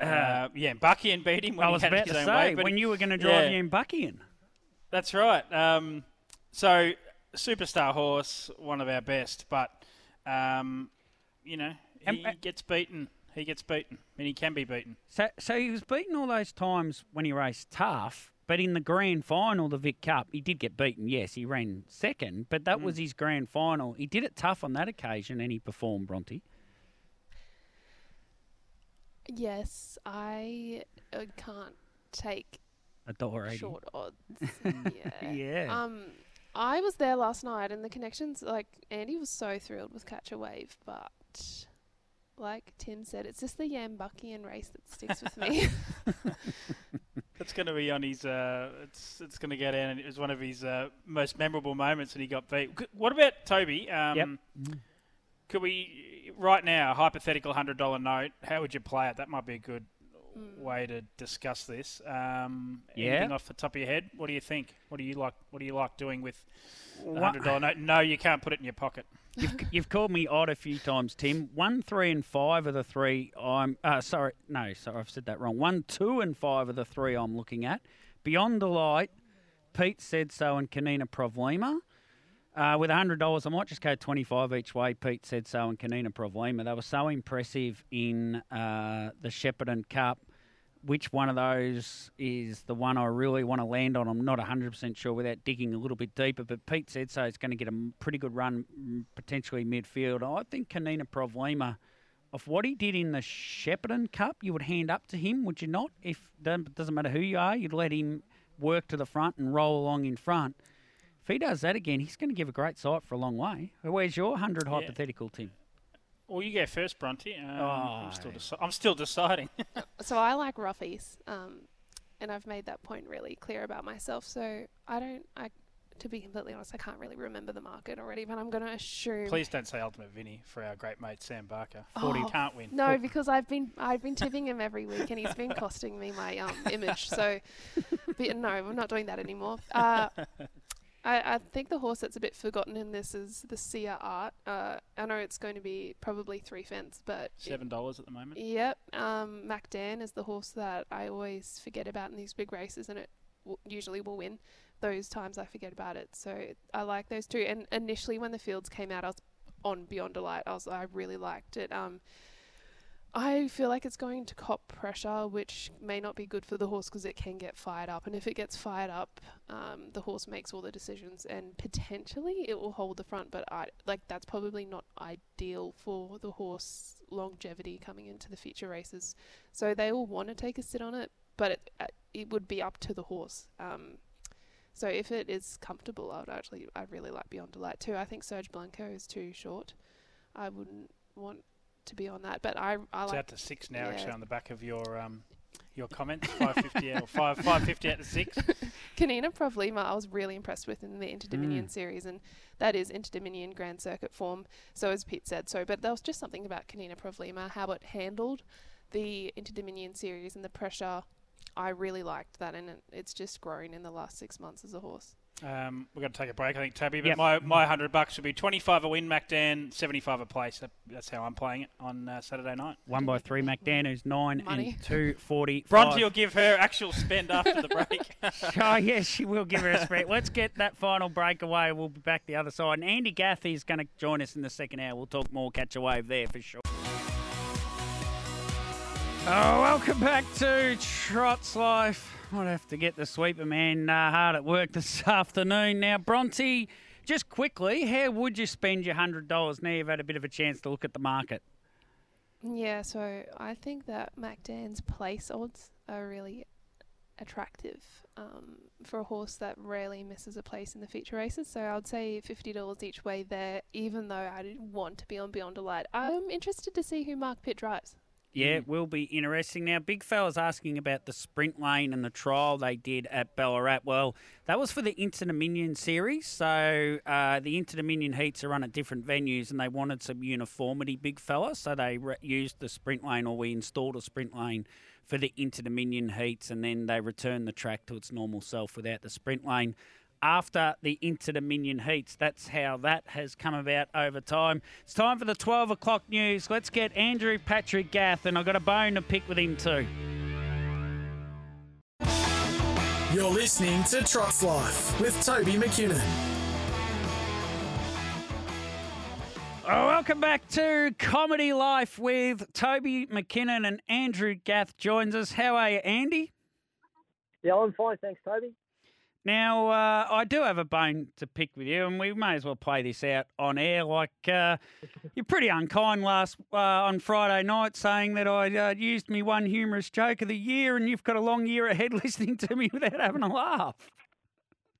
Uh, yeah, Buckian beat him when I was had about his to say way. but when you were going to drive yeah. you in Buckian. That's right. Um, so, superstar horse, one of our best, but um, you know he And- uh, gets beaten. He gets beaten, and he can be beaten. So, so he was beaten all those times when he raced tough, but in the grand final, the Vic Cup, he did get beaten. Yes, he ran second, but that was his grand final. He did it tough on that occasion, and he performed, Bronte. Yes, I uh, can't take A dollar eighty. short odds. *laughs* yeah. Yeah. Um, I was there last night, and the connections, like Andy was so thrilled with Catch a Wave, but like Tim said, it's just the Yam Buckian race that sticks with me. *laughs* That's going to be on his. Uh, it's it's going to go down. and It was one of his uh, most memorable moments, and he got beat. What about Toby? Um, Yep. Could we right now hypothetical hundred dollar note? How would you play it? That might be a good way to discuss this. Um, Yeah. Anything off the top of your head? What do you think? What do you like? What do you like doing with the Wha- hundred dollar note? No, you can't put it in your pocket. You've, you've called me odd a few times, Tim. One, three, and five of the three I'm. Uh, sorry, no, sorry, I've said that wrong. One, two, and five of the three I'm looking at. Beyond the Light, Pete said so, and Kanina Provlima. Uh, with $100, I might just go 25 each way. Pete said so, and Kanina Provlima. They were so impressive in uh, the Shepparton Cup. Which one of those is the one I really want to land on? I'm not 100% sure without digging a little bit deeper, but Pete said so. He's going to get a pretty good run, potentially midfield. I think Kanina Provlima, of what he did in the Shepparton Cup, you would hand up to him, would you not? If doesn't doesn't matter who you are, you'd let him work to the front and roll along in front. If he does that again, he's going to give a great sight for a long way. Where's your 100 hypothetical, Tim? Well, you go first, Bronte. Um, I'm still Oh. deci- I'm still deciding. *laughs* so I like roughies, um, and I've made that point really clear about myself. So I don't, I, to be completely honest, I can't really remember the market already, but I'm going to assume. Please don't say Ultimate Vinny for our great mate Sam Barker. Forty Oh, can't win. No, because I've been I've been tipping him every week, and he's been costing me my um, image. So, *laughs* but no, I'm not doing that anymore. Uh, *laughs* I, I think the horse that's a bit forgotten in this is the Sia Art. Uh, I know it's going to be probably three fence, but Seven dollars at the moment. Yep. Um, Mac Dan is the horse that I always forget about in these big races, and it w- usually will win. Those times I forget about it, so I like those two. And initially, when the fields came out, I was on Beyond Delight. I was I really liked it. Um, I feel like it's going to cop pressure, which may not be good for the horse because it can get fired up. And if it gets fired up, um, the horse makes all the decisions, and potentially it will hold the front. But I like that's probably not ideal for the horse longevity coming into the future races. So they will want to take a sit on it, but it uh, it would be up to the horse. Um, so if it is comfortable, I would actually I really like Beyond Delight too. I think Serge Blanco is too short. I wouldn't want to be on that, but I I It's like out to six now, yeah. actually, on the back of your um, your comments. Five fifty out or five five fifty out to six. *laughs* Kanina Provlima, I was really impressed with in the Inter Dominion Mm. series, and that is Inter Dominion Grand Circuit form. So as Pete said, so but there was just something about Kanina Provlima, how it handled the Inter Dominion series and the pressure. I really liked that, and it, it's just grown in the last six months as a horse. Um, we're going to take a break, I think, Toby. But Yep. my my hundred bucks would be twenty five a win, MacDan, seventy five a place. That, that's how I'm playing it on uh, Saturday night. One by three, McDan, who's nine Money. and two forty. Bronte will give her actual spend after the break. *laughs* oh, yes, she will give her a spread. Let's get that final break away. We'll be back the other side. And Andy Gaffey is going to join us in the second hour. We'll talk more catch a wave there for sure. Oh, welcome back to Trots Life. I'd have to get the sweeper man uh, hard at work this *laughs* afternoon. Now, Bronte, just quickly, how would you spend your $100 now you've had a bit of a chance to look at the market? Yeah, so I think that MacDan's place odds are really attractive um, for a horse that rarely misses a place in the feature races. So I would say fifty dollars each way there, even though I want to be on Beyond a Light. I'm interested to see who Mark Pitt drives. Yeah, it will be interesting. Now, big fella's asking about the sprint lane and the trial they did at Ballarat. Well, that was for the Inter Dominion series. So uh, the Inter Dominion heats are run at different venues, and they wanted some uniformity, big fella. So they re- used the sprint lane, or we installed a sprint lane for the Inter Dominion heats, and then they returned the track to its normal self without the sprint lane. After the Inter Dominion heats. That's how that has come about over time. It's time for the 12 o'clock news. Let's get Andrew Patrick Gath, and I've got a bone to pick with him too. You're listening to Trots Life with Toby McKinnon. Oh, welcome back to Comedy Life with Toby McKinnon and Andrew Gath joins us. How are you, Andy? Yeah, I'm fine, thanks, Toby. Now, uh, I do have a bone to pick with you, and we may as well play this out on air. Like, uh, you're pretty unkind last uh, on Friday night saying that I uh, used me one humorous joke of the year, and you've got a long year ahead *laughs* listening to me without having a laugh.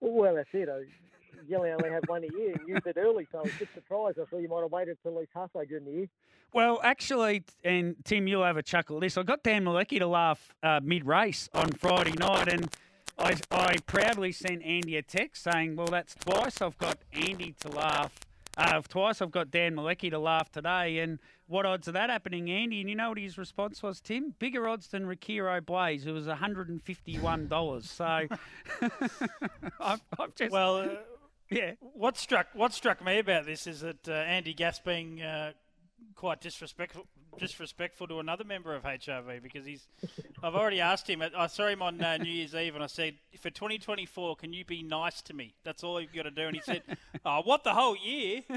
Well, that's it. I only have one a year and used it early, so I was a bit surprised. I thought you might have waited till at least halfway during the year. Well, actually, and Tim, you'll have a chuckle at this. I got Dan Malecki to laugh uh, mid race on Friday night, and I, I proudly sent Andy a text saying, Well, that's twice I've got Andy to laugh. Uh, twice I've got Dan Malecki to laugh today. And what odds of that happening, Andy? And you know what his response was, Tim? Bigger odds than Rakiro Blaze. It was $151. So *laughs* I've, I've just. Well, uh, yeah. what struck what struck me about this is that uh, Andy Gath being uh, quite disrespectful disrespectful to another member of HRV because he's. I've already asked him. I saw him on uh, New Year's Eve, and I said, "For 2024, can you be nice to me? That's all you've got to do." And he said, "Oh, what the whole year?" *laughs*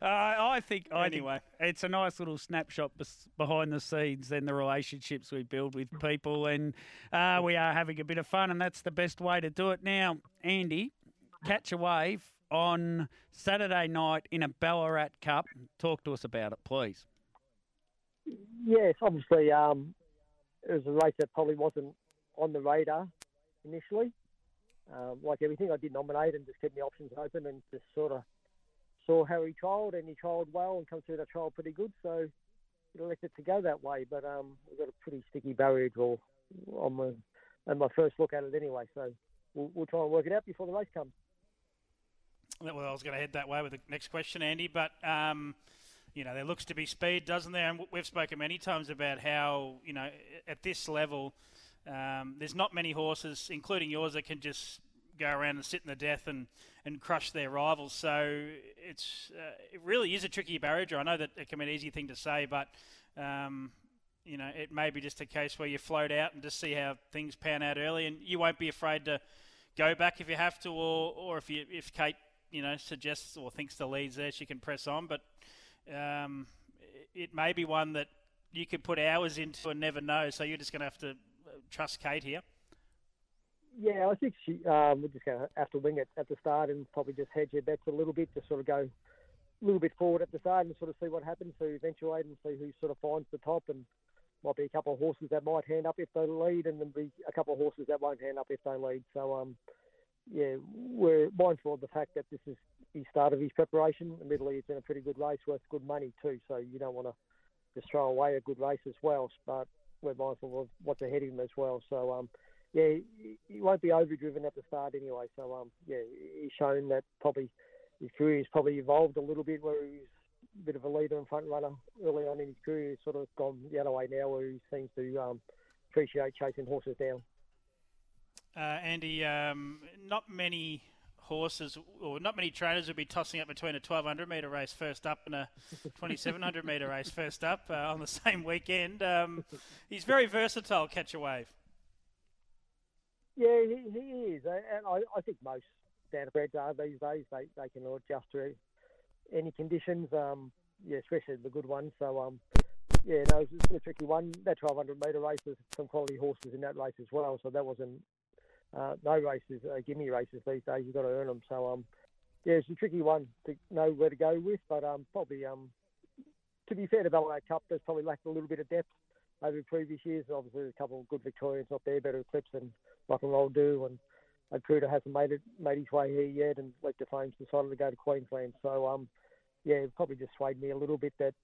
Uh, I think I Anyway. think it's a nice little snapshot bes- behind the scenes and the relationships we build with people, and uh, we are having a bit of fun, and that's the best way to do it. Now, Andy, catch a wave on Saturday night in a Ballarat Cup. Talk to us about it, please. Yes, obviously, um, it was a race that probably wasn't on the radar initially. Um, like everything, I did nominate and just kept my options open and just sort of saw how he trialled, and he trialled well and come through that trial pretty good. So elected to go that way, but um, we got a pretty sticky barrier draw on my on my first look at it anyway. So we'll, we'll try and work it out before the race comes. Well, I was going to head that way with the next question, Andy, but um, you know there looks to be speed, doesn't there? And we've spoken many times about how you know at this level, um, there's not many horses, including yours, that can just go around and sit in the death and, and crush their rivals. So it's uh, it really is a tricky barrier. I know that it can be an easy thing to say, but um, you know it may be just a case where you float out and just see how things pan out early, and you won't be afraid to go back if you have to, or or if you if Kate you know suggests or thinks the lead's there, she can press on. But um, it may be one that you could put hours into and never know. So you're just going to have to uh, trust Kate here. Yeah, I think she, um, we're just going to have to wing it at the start and probably just hedge your bets a little bit, just sort of go a little bit forward at the start and sort of see what happens, to eventuate and see who sort of finds the top. And might be a couple of horses that might hand up if they lead, and then be a couple of horses that won't hand up if they lead. So, um, yeah, we're mindful of the fact that this is the start of his preparation. Admittedly, it's in a pretty good race, worth good money too. So you don't want to just throw away a good race as well. But we're mindful of what's ahead of him as well. So, um, yeah, he, won't be overdriven at the start anyway. So, um, yeah, he's shown that probably his career's probably evolved a little bit where he's a bit of a leader and front runner early on in his career. He's sort of gone the other way now where he seems to um, appreciate chasing horses down. Uh, Andy, um, not many horses or not many trainers would be tossing up between a 1200 metre race first up and a 2700 metre race first up uh, on the *laughs* same weekend. Um, he's very versatile, catch a wave. Yeah, he, he is, and I, I think most standardbreds are these days. They they can adjust to any conditions. Um, yeah, especially the good ones. So um, yeah, no, it's a tricky one. That 1200 metre race, there's some quality horses in that race as well. So that wasn't uh, no races, uh, gimme races these days. You've got to earn them. So um, yeah, it's a tricky one to know where to go with. But um, probably um, to be fair to Ballarat Cup, there's probably lacked a little bit of depth over previous years. Obviously, there's a couple of good Victorians not there, better Eclipse and Rock and Roll Do, and Akuta hasn't made it made his way here yet, and Leap to Fame's decided to go to Queensland. So um, yeah, it probably just swayed me a little bit that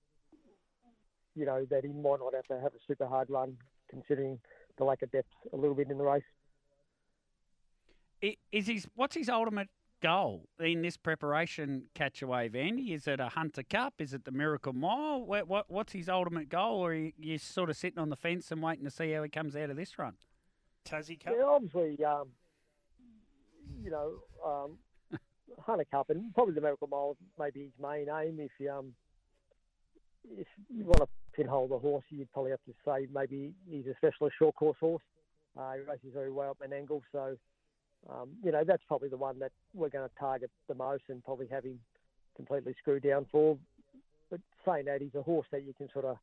you know that he might not have to have a super hard run, considering the lack of depth a little bit in the race. I- Is his what's his ultimate goal in this preparation catch a wave, Andy? Is it a Hunter Cup? Is it the Miracle Mile? What, what what's his ultimate goal, or are you, you sort of sitting on the fence and waiting to see how he comes out of this run? Tassie Cup. Yeah, obviously, um, you know, um, *laughs* Hunter Cup and probably the Miracle Mile maybe his main aim. If you, um, if you want to pinhole the horse, you'd probably have to say maybe he's a specialist short course horse. Uh, he races very well up Menangle, so um, you know that's probably the one that we're going to target the most and probably have him completely screwed down for. But saying that, he's a horse that you can sort of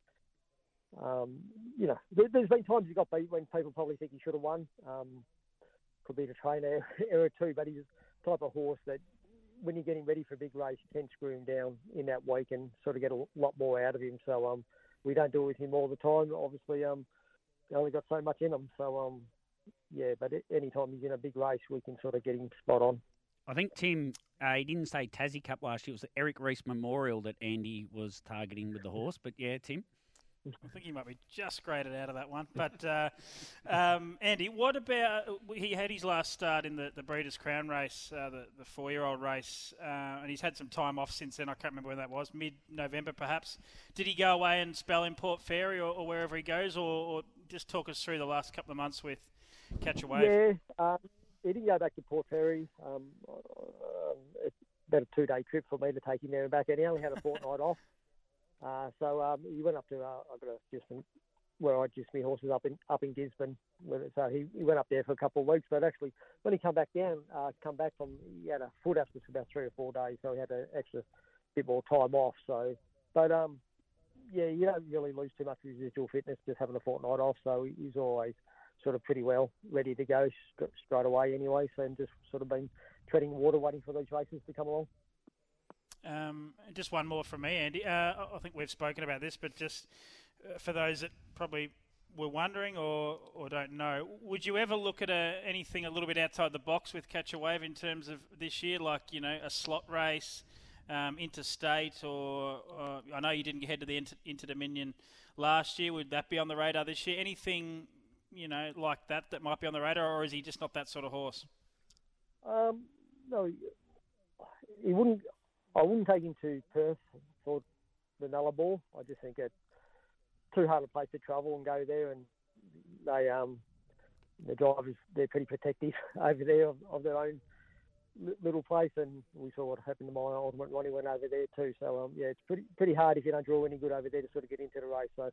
um, you know, there, has been times he got beat when people probably think he should have won. Um, could be the trainer *laughs* error too, but he's the type of horse that when you're getting ready for a big race, you can screw him down in that week and sort of get a lot more out of him. So um, we don't do it with him all the time. Obviously, um, only got so much in him. So um, yeah, but any time he's in a big race, we can sort of get him spot on. I think Tim, uh, he didn't say Tassie Cup last year. It was the Eric Reece Memorial that Andy was targeting with the horse. But yeah, Tim. I think he might be just graded out of that one. But uh, um, Andy, what about he had his last start in the, the Breeders' Crown race, uh, the, the four year old race, uh, and he's had some time off since then. I can't remember when that was, mid November perhaps. Did he go away and spell in Port Fairy or, or wherever he goes, or, or, just talk us through the last couple of months with Catch a Wave? Yeah, um, he didn't go back to Port Fairy. Um, um it's about a two day trip for me to take him there and back, and he only had a fortnight off. Uh, so um, he went up to uh, I got a just where I just my horses up in up in Gisborne. So he, he went up there for a couple of weeks, but actually when he come back down, uh, come back from he had a foot abscess for about three or four days, so he had an extra bit more time off. So, but um, yeah, you don't really lose too much residual fitness just having a fortnight off. So he's always sort of pretty well ready to go straight away anyway. So and just sort of been treading water, waiting for these races to come along. Um, just one more from me, Andy. Uh, I think we've spoken about this, but just uh, for those that probably were wondering or, or don't know, would you ever look at a, anything a little bit outside the box with Catch a Wave in terms of this year, like you know a slot race, um, interstate, or, I know you didn't head to the Inter Dominion last year. Would that be on the radar this year? Anything you know like that that might be on the radar, or is he just not that sort of horse? Um, no, he wouldn't. I wouldn't take him to Perth for the Nullarbor. I just think it's too hard a place to travel and go there, and they um the drivers they're pretty protective *laughs* over there of, of their own little place, and we saw what happened to my ultimate Ronnie went over there too. So um, yeah, it's pretty pretty hard if you don't draw any good over there to sort of get into the race. So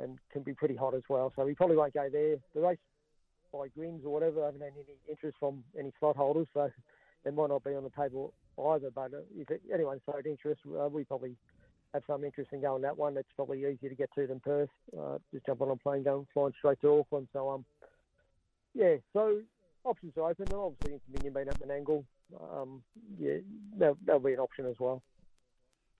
and can be pretty hot as well. So we probably won't go there. The race by Grins or whatever, I haven't had any interest from any slot holders, so it might not be on the table either. But uh, if anyone showed interest, uh, we probably have some interest in going that one. It's probably easier to get to than Perth. Uh, just jump on a plane, going flying straight to Auckland. So um, yeah. So options are open. And obviously, Dominion being at Menangle, um, yeah, that, that'll be an option as well.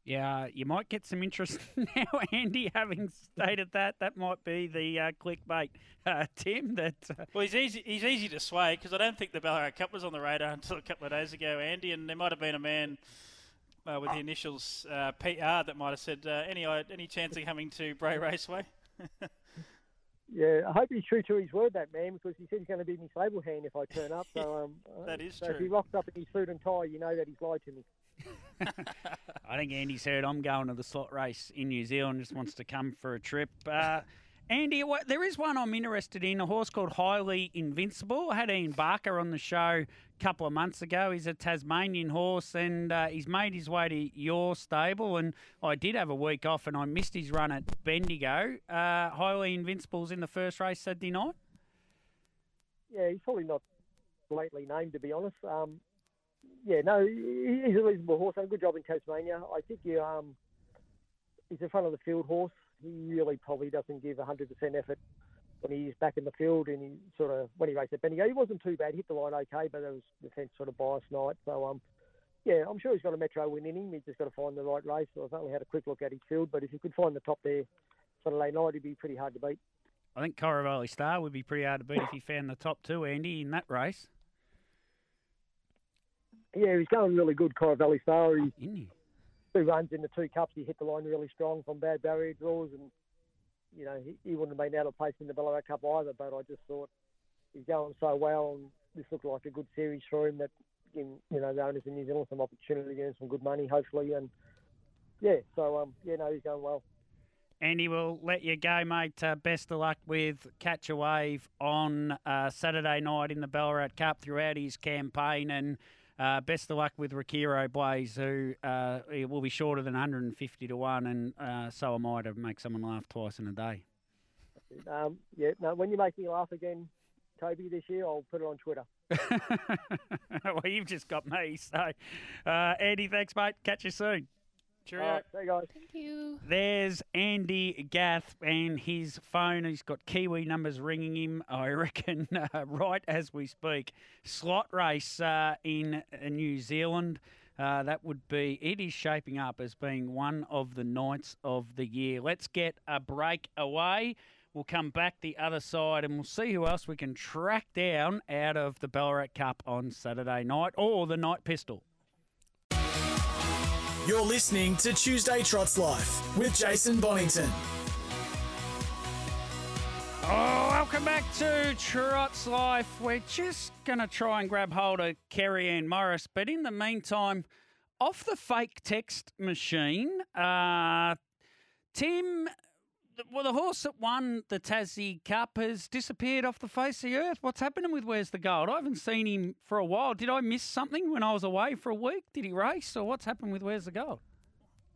Yeah, you might get some interest *laughs* now, Andy. Having stated that, that might be the uh, clickbait, uh, Tim. That uh... well, he's easy. He's easy to sway because I don't think the Ballarat Cup was on the radar until a couple of days ago, Andy. And there might have been a man uh, with the initials uh, PR that might have said, uh, "Any any chance of coming to Bray Raceway?" *laughs* yeah, I hope he's true to his word, that man, because he said he's going to be my stable hand if I turn up. So *laughs* um, that is so true. If he rocks up in his suit and tie, you know that he's lied to me. *laughs* I think Andy's heard I'm going to the slot race in New Zealand. Just wants to come for a trip. Uh, Andy, there is one I'm interested in. A horse called Highly Invincible. I had Ian Barker on the show a couple of months ago. He's a Tasmanian horse, and uh, he's made his way to your stable. And I did have a week off, and I missed his run at Bendigo. Uh, Highly Invincible's in the first race Saturday night. Yeah, he's probably not lately named, to be honest. Um, yeah, no, he's a reasonable horse. Done a good job in Tasmania. I think he, um, he's in front of the field horse. He really probably doesn't give 100% effort when he's back in the field and he sort of when he raced at Bendigo, he wasn't too bad. Hit the line okay, but it was the fence sort of biased night. So um, yeah, I'm sure he's got a metro win in him. He's just got to find the right race. So I've only had a quick look at his field, but if he could find the top there Saturday night, he'd be pretty hard to beat. I think Coravelli Star would be pretty hard to beat if he found the top two, Andy, in that race yeah, he's going really good, Coravelli Star. He, he? Two runs in the two cups, he hit the line really strong from bad barrier draws, and you know he, he wouldn't have been out of place in the Ballarat Cup either. But I just thought he's going so well, and this looked like a good series for him that in, you know the owners in New Zealand some opportunity to earn some good money, hopefully, and yeah, so um, yeah, no, he's going well. Andy, we'll let you go, mate. Uh, best of luck with Catch a Wave on uh, Saturday night in the Ballarat Cup throughout his campaign. And uh, best of luck with Rakiro Blaze, who uh, will be shorter than 150 to 1. And uh, so am I to make someone laugh twice in a day. Um, yeah, no, when you make me laugh again, Toby, this year, I'll put it on Twitter. *laughs* well, you've just got me. So, uh, Andy, thanks, mate. Catch you soon. Cheerio. All right, see you guys. Thank you. There's Andy Gath and his phone. He's got Kiwi numbers ringing him, *laughs* I reckon, *laughs* uh, right as we speak. Slot race uh, in uh, New Zealand. Uh, that would be, it is shaping up as being one of the nights of the year. Let's get a break away. We'll come back the other side and we'll see who else we can track down out of the Ballarat Cup on Saturday night or the Night Pistol. You're listening to Tuesday Trots Life with Jason Bonington. Oh, welcome back to Trots Life. We're just going to try and grab hold of Kerry Ann Morris, but in the meantime, off the fake text machine, uh, Tim, well, the horse that won the Tassie Cup has disappeared off the face of the earth. What's happening with Where's the Gold? I haven't seen him for a while. Did I miss something when I was away for a week? Did he race, or what's happened with Where's the Gold?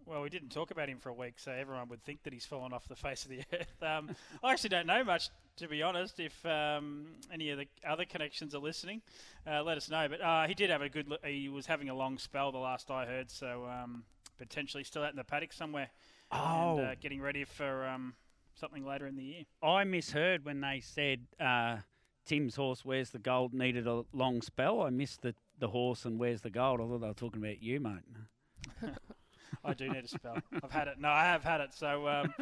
Well, we didn't talk about him for a week, so everyone would think that he's fallen off the face of the *laughs* earth. Um, I actually don't know much, to be honest. If um, any of the other connections are listening, uh, let us know. But uh, he did have a good. Look. He was having a long spell, the last I heard. So um, potentially still out in the paddock somewhere. Oh. and, uh, getting ready for um, something later in the year. I misheard when they said uh, Tim's horse, Where's the Gold, needed a long spell. I missed the, the horse and Where's the Gold. I thought they were talking about you, mate. *laughs* I do need a spell. I've had it. No, I have had it. So, um, *laughs*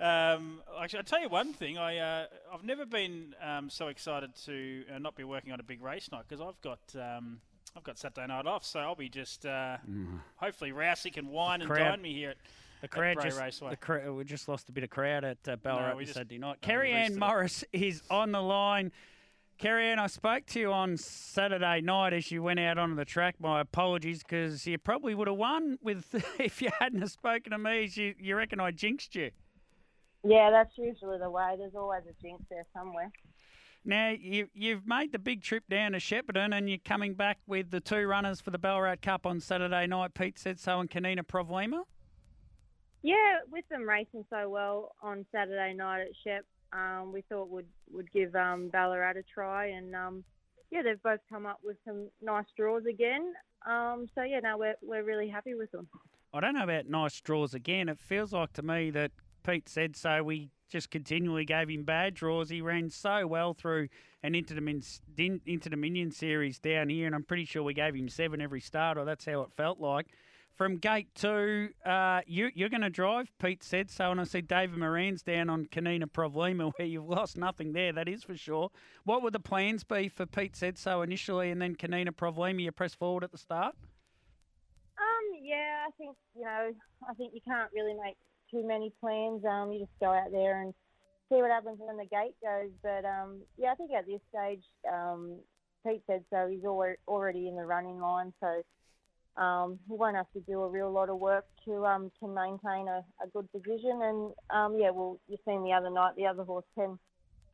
um, actually, I'll tell you one thing. I uh, I've never been um, so excited to uh, not be working on a big race night because I've got. Um, I've got Saturday night off, so I'll be just uh, hopefully Rousey can wine and Crowd- dine me here at The crowd Bray just Raceway. the crowd, we just lost a bit of crowd at uh, Ballarat we on just- Saturday night. no, Kerry Ann. Morris is on the line. Kerry Ann, I spoke to you on Saturday night as you went out onto the track. My apologies because you probably would have won with *laughs* if you hadn't have spoken to me. as You, you reckon I jinxed you? Yeah, that's usually the way. There's always a jinx there somewhere. Now you you've made the big trip down to Shepparton and you're coming back with the two runners for the Ballarat Cup on Saturday night. Pete said so and Kanina Provlima. Yeah, with them racing so well on Saturday night at Shep, um, we thought would would give um, Ballarat a try, and um, yeah, they've both come up with some nice draws again. Um, so yeah, no, we're we're really happy with them. I don't know about nice draws again. It feels like to me that Pete said so. We just continually gave him bad draws. He ran so well through an Din- Interdominion series down here, and I'm pretty sure we gave him seven every start, or that's how it felt like. From gate two, uh, you, you're going to drive, Pete said so, and I see David Moran's down on Kanina Provlima, *laughs* where you've lost nothing there, that is for sure. What would the plans be for Pete said so initially, and then Kanina Provlima, you press forward at the start? Um, yeah, I think you know, I think you can't really make too many plans. Um, you just go out there and see what happens when the gate goes. But um, yeah, I think at this stage, um, Pete said so. He's alre- already in the running line, so um, he won't have to do a real lot of work to um to maintain a, a good position. And um, yeah, well, you've seen the other night, the other horse can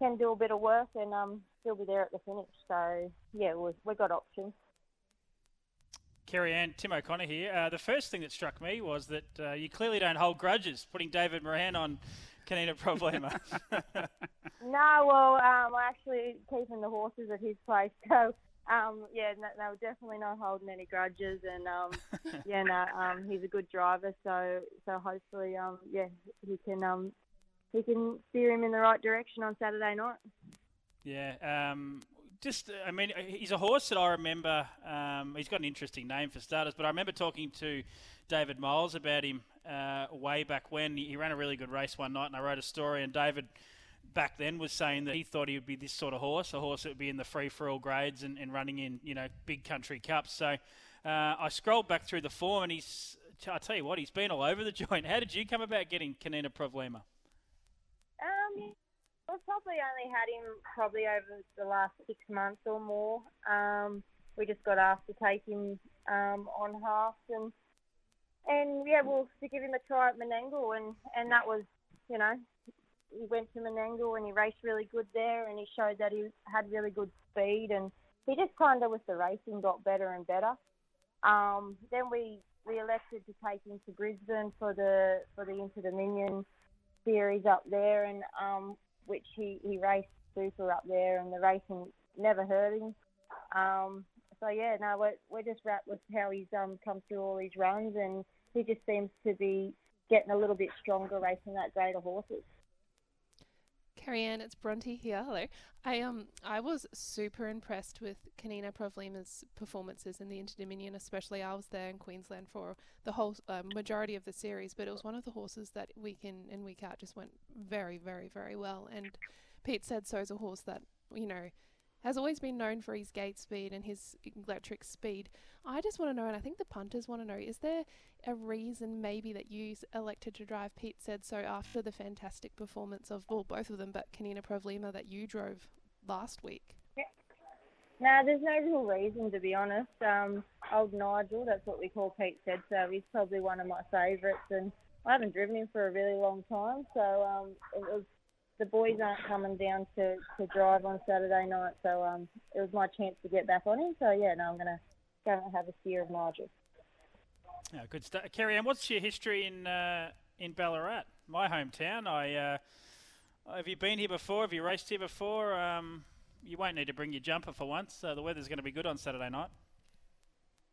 can do a bit of work and um still be there at the finish. So yeah, we've we've got options. Kerry Ann, Tim O'Connor here. Uh, the first thing that struck me was that uh, you clearly don't hold grudges, putting David Moran on Kanina Provlima. *laughs* No, well, um, I actually keeping the horses at his place. *laughs* So, um, yeah, no, were definitely not holding any grudges, and um, *laughs* yeah, no, um, he's a good driver. So, so hopefully, um, yeah, he can um, he can steer him in the right direction on Saturday night. Yeah, um, just I mean, he's a horse that I remember. Um, he's got an interesting name for starters, but I remember talking to David Miles about him uh, way back when he, he ran a really good race one night, and I wrote a story. And David back then was saying that he thought he would be this sort of horse, a horse that would be in the free for all grades and, and running in you know big country cups. So uh, I scrolled back through the form, and he's. I tell you what, he's been all over the *laughs* joint. How did you come about getting Kanina Provlima? Um, we've probably only had him probably over the last six months or more. Um, we just got asked to take him um, on half and and yeah, we'll to give him a try at Menangle and and that was you know, he went to Menangle and he raced really good there, and he showed that he had really good speed, and he just kind of with the racing got better and better. Um, then we we elected to take him to Brisbane for the for the Inter Dominion series up there, and um, which he, he raced super up there, and the racing never hurt him. Um, so yeah, no, we're we're just wrapped with how he's um come through all these runs, and he just seems to be getting a little bit stronger racing that of horses. Kerry Ann, it's Bronte here. Hello. I um I was super impressed with Kanina Provlima's performances in the Inter Dominion, especially I was there in Queensland for the whole uh, majority of the series, but it was one of the horses that week in and week out just went very, very, very well. And Pete said so is a horse that you know has always been known for his gate speed and his electric speed. I just want to know, and I think the punters want to know, is there a reason maybe that you elected to drive Pete said so after the fantastic performance of, well, both of them, but Kanina Provlima that you drove last week? Yeah. No, there's no real reason to be honest. Um, old Nigel, that's what we call Pete said so. He's probably one of my favourites, and I haven't driven him for a really long time, so um, it was the boys aren't coming down to, to drive on Saturday night, so um, it was my chance to get back on him. So yeah, no, I'm going to go and have a steer of Nigel. Yeah, good stuff. Kerry Ann, what's your history in uh, in Ballarat, my hometown? I uh, have you been here before? Have you raced here before? Um, you won't need to bring your jumper for once. Uh, the weather's going to be good on Saturday night.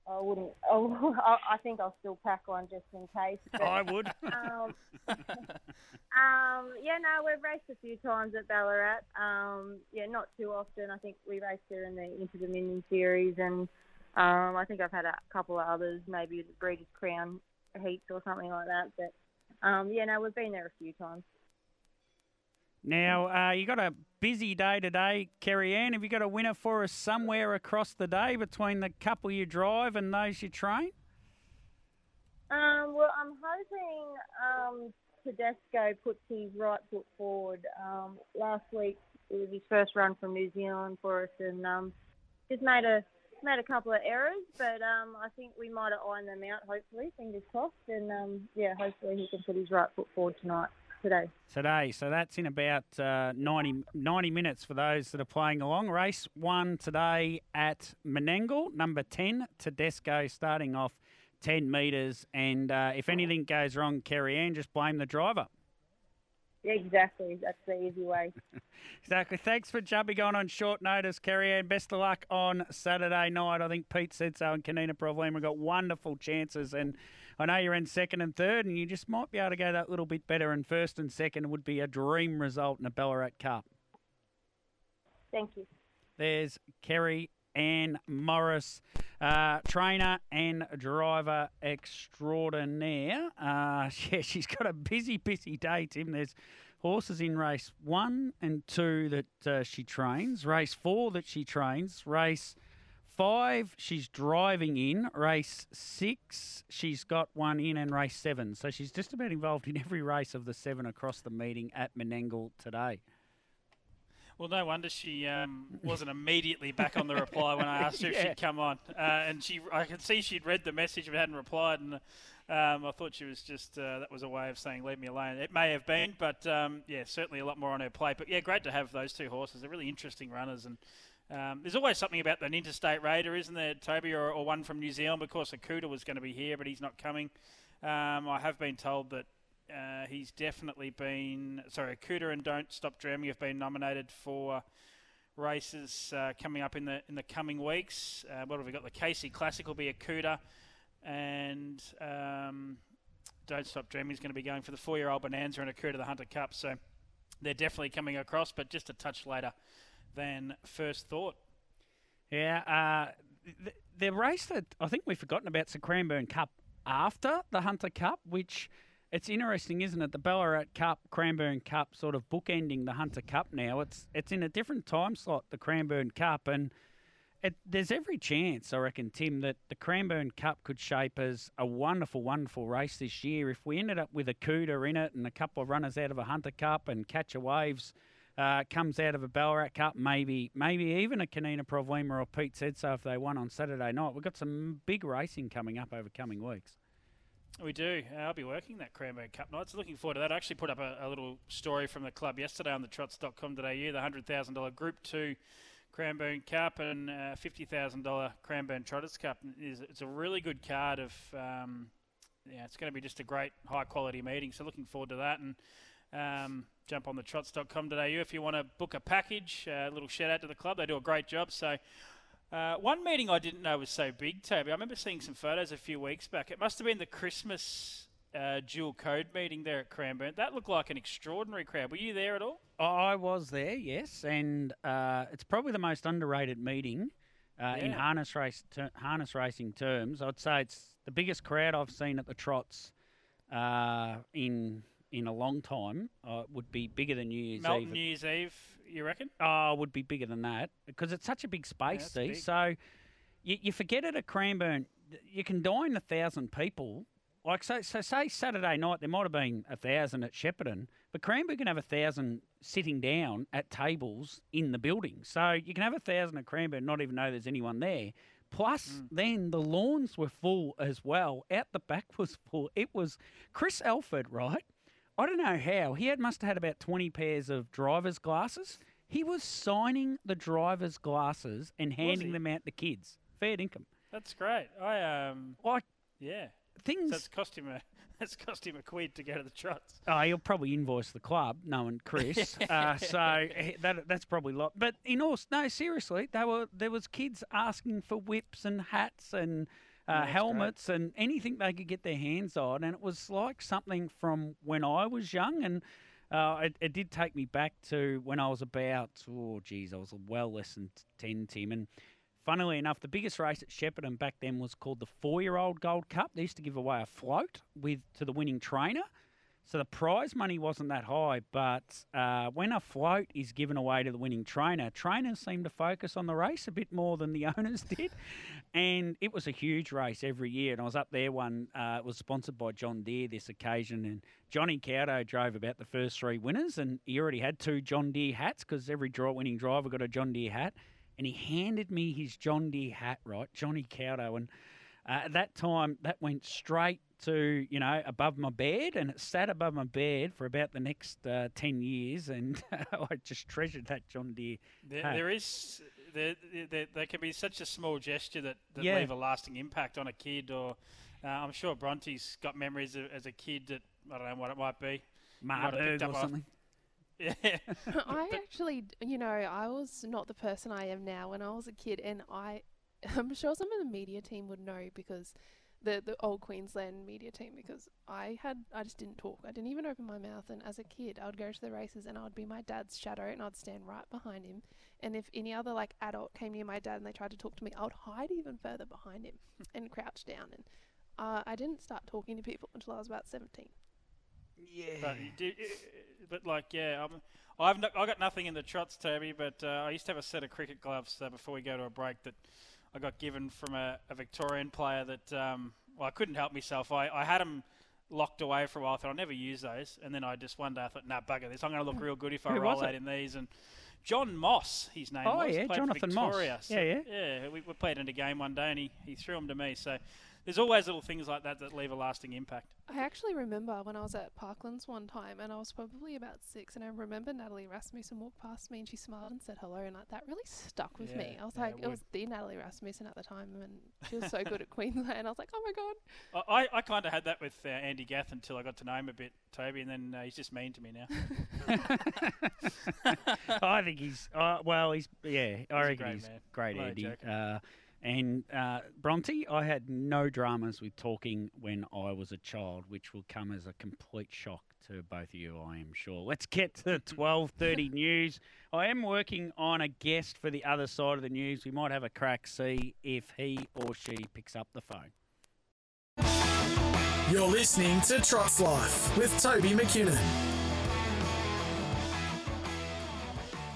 I wouldn't. *laughs* Oh, I think I'll still pack one just in case. But, I would. um, *laughs* *laughs* um, yeah, no, we've raced a few times at Ballarat. Um, yeah, not too often. I think we raced there in the Inter Dominion series, and um, I think I've had a couple of others, maybe the Breeders' Crown heats or something like that. But um, yeah, no, we've been there a few times. Now, uh, you got a busy day today, Kerry Ann. Have you got a winner for us somewhere across the day between the couple you drive and those you train? Um, well, I'm hoping um, Tedesco puts his right foot forward. Um, last week it was his first run from New Zealand for us, and um, just made a made a couple of errors, but um, I think we might have ironed them out. Hopefully, fingers crossed, and um, yeah, hopefully he can put his right foot forward tonight today. Today, so that's in about uh, 90, 90 minutes for those that are playing along. Race one today at Menangle, number 10, Tedesco starting off 10 metres. And uh, if anything goes wrong, Kerry Ann, just blame the driver. Exactly. That's the easy way. *laughs* exactly. Thanks for jumping on on short notice, Kerry Ann. Best of luck on Saturday night. I think Pete said so and Kanina Provlima got wonderful chances. And I know you're in second and third, and you just might be able to go that little bit better. And first and second would be a dream result in a Ballarat Cup. Thank you. There's Kerry Ann Morris, uh, trainer and driver extraordinaire. Uh, *laughs* yeah, she's got a busy, busy day, Tim. There's horses in race one and two that uh, she trains, race four that she trains, race five, she's driving in. Race six, she's got one in, and race seven. So she's just about involved in every race of the seven across the meeting at Menangle today. Well, no wonder she um, *laughs* wasn't immediately back on the reply when I asked her yeah. if she'd come on. Uh, and she, I could see she'd read the message but hadn't replied, and um, I thought she was just uh, that was a way of saying leave me alone. It may have been, but um, yeah, certainly a lot more on her plate. But yeah, great to have those two horses. They're really interesting runners, and um, there's always something about an interstate raider, isn't there, Toby, or, or one from New Zealand? Of course, Akuta was going to be here, but he's not coming. Um, I have been told that uh, he's definitely been. Sorry, Akuta and Don't Stop Dreaming have been nominated for races uh, coming up in the in the coming weeks. Uh, what have we got? The Casey Classic will be Akuta, and um, Don't Stop Dreaming is going to be going for the four-year-old Bonanza and Akuta the Hunter Cup. So they're definitely coming across, but just a touch later than first thought. Yeah, uh, the, the, race that I think we've forgotten about is the Cranbourne Cup after the Hunter Cup, which it's interesting, isn't it? The Ballarat Cup, Cranbourne Cup, sort of bookending the Hunter Cup now. It's it's in a different time slot, the Cranbourne Cup, and it, there's every chance, I reckon, Tim, that the Cranbourne Cup could shape as a wonderful, wonderful race this year. If we ended up with Akuta in it and a couple of runners out of a Hunter Cup and Catcher Waves uh, comes out of a Ballarat Cup, maybe maybe even a Kanina Provlima or Pete said so if they won on Saturday night. We've got some big racing coming up over coming weeks. We do. Uh, I'll be working that Cranbourne Cup night, so looking forward to that. I actually put up a, a little story from the club yesterday on the trots.com.au, the $100,000 Group 2 Cranbourne Cup and uh, $50,000 Cranbourne Trotters Cup. It's a really good card of, um, yeah, it's going to be just a great high quality meeting, so looking forward to that. And um, jump on the trots.com.au if you want to book a package. A uh, little shout out to the club, they do a great job. So uh, one meeting I didn't know was so big, Toby. I remember seeing some photos a few weeks back. It must have been the Christmas uh, dual code meeting there at Cranbourne. That looked like an extraordinary crowd. Were you there at all? I was there, yes, and uh, it's probably the most underrated meeting uh, yeah. in harness race ter- harness racing terms. I'd say it's the biggest crowd I've seen at the trots uh, in in a long time. Uh, would be bigger than New Year's Melton Eve. New Year's Eve you reckon? Oh, would be bigger than that because it's such a big space, yeah, see. Big. So you, you forget it at Cranbourne, you can dine a thousand people. Like so, so say Saturday night there might have been a thousand at Shepparton, but Cranbourne can have a thousand sitting down at tables in the building. So you can have a thousand at Cranbourne, not even know there's anyone there. Plus, mm. then the lawns were full as well. Out the back *laughs* was full. It was Chris Alford, right? I don't know how. He had must have had about 20 pairs of driver's glasses. He was signing the driver's glasses and handing them out to kids. Fair income. That's great. I um like yeah. Things that's cost him a *laughs* that's cost him a quid to go to the trots. Oh, he'll probably invoice the club, knowing Chris. *laughs* uh, so that that's probably lot. But in all, no, seriously, they were there was kids asking for whips and hats and uh, helmets great. and anything they could get their hands on. And it was like something from when I was young. And uh, it, it, did take me back to when I was about, oh, geez, I was well less than 10, Tim. And funnily enough, the biggest race at Shepparton back then was called the four year old Gold Cup. They used to give away a float with to the winning trainer. So the prize money wasn't that high, but uh, when a float is given away to the winning trainer, trainers seem to focus on the race a bit more than the *laughs* owners did. And it was a huge race every year. And I was up there one, uh, it was sponsored by John Deere this occasion. And Johnny Cowdo drove about the first three winners. And he already had two John Deere hats because every draw winning driver got a John Deere hat. And he handed me his John Deere hat, right? Johnny Cowdo. And uh, at that time, that went straight to you know above my bed, and it sat above my bed for about the next uh, ten years, and *laughs* I just treasured that John Deere. There, there is there, there, there, can be such a small gesture that, that yeah. leave a lasting impact on a kid, or uh, I'm sure Bronte's got memories of, as a kid that I don't know what it might be. Marburg or something. *laughs* Yeah. *laughs* I actually, you know, I was not the person I am now when I was a kid, and I, *laughs* I'm sure some of the media team would know because the the old Queensland media team because I had I just didn't talk. I didn't even open my mouth. And as a kid, I would go to the races and I would be my dad's shadow and I'd stand right behind him. And if any other like adult came near my dad and they tried to talk to me, I would hide even further behind him *laughs* and crouch down. And uh, I didn't start talking to people until I was about seventeen. Yeah, but, did, but like yeah, I'm, I've no, I got nothing in the trots, Toby. But uh, I used to have a set of cricket gloves uh, before we go to a break that I got given from a, a Victorian player that um, well, I couldn't help myself. I, I had them locked away for a while. I thought I'll never use those, and then I just one day I thought, nah, bugger this. I'm going to look real good if I Who roll out in these. And John Moss, his name oh, was. yeah, Jonathan Moss. So, yeah, yeah. Yeah, we, we played in a game one day, and he, he threw them to me. So there's always little things like that that leave a lasting impact. I actually remember when I was at Parklands one time, and I was probably about six, and I remember Natalie Rasmussen walked past me, and she smiled and said hello, and like, that really stuck with yeah, me. I was yeah, like, it, it was the Natalie Rasmussen at the time, and she was so good at *laughs* Queensland. I was like, oh my god. I, I kind of had that with uh, Andy Gath until I got to know him a bit, Toby, and then uh, he's just mean to me now. *laughs* I think he's uh, well, he's yeah, he's I reckon great he's man. great, No Andy. Uh, and uh, Bronte, I had no dramas with talking when I was a child, which will come as a complete shock to both of you, I am sure. Let's get to the *laughs* twelve thirty news. I am working on a guest for the other side of the news. We might have a crack, see if he or she picks up the phone. You're listening to Trots Life with Toby McKinnon.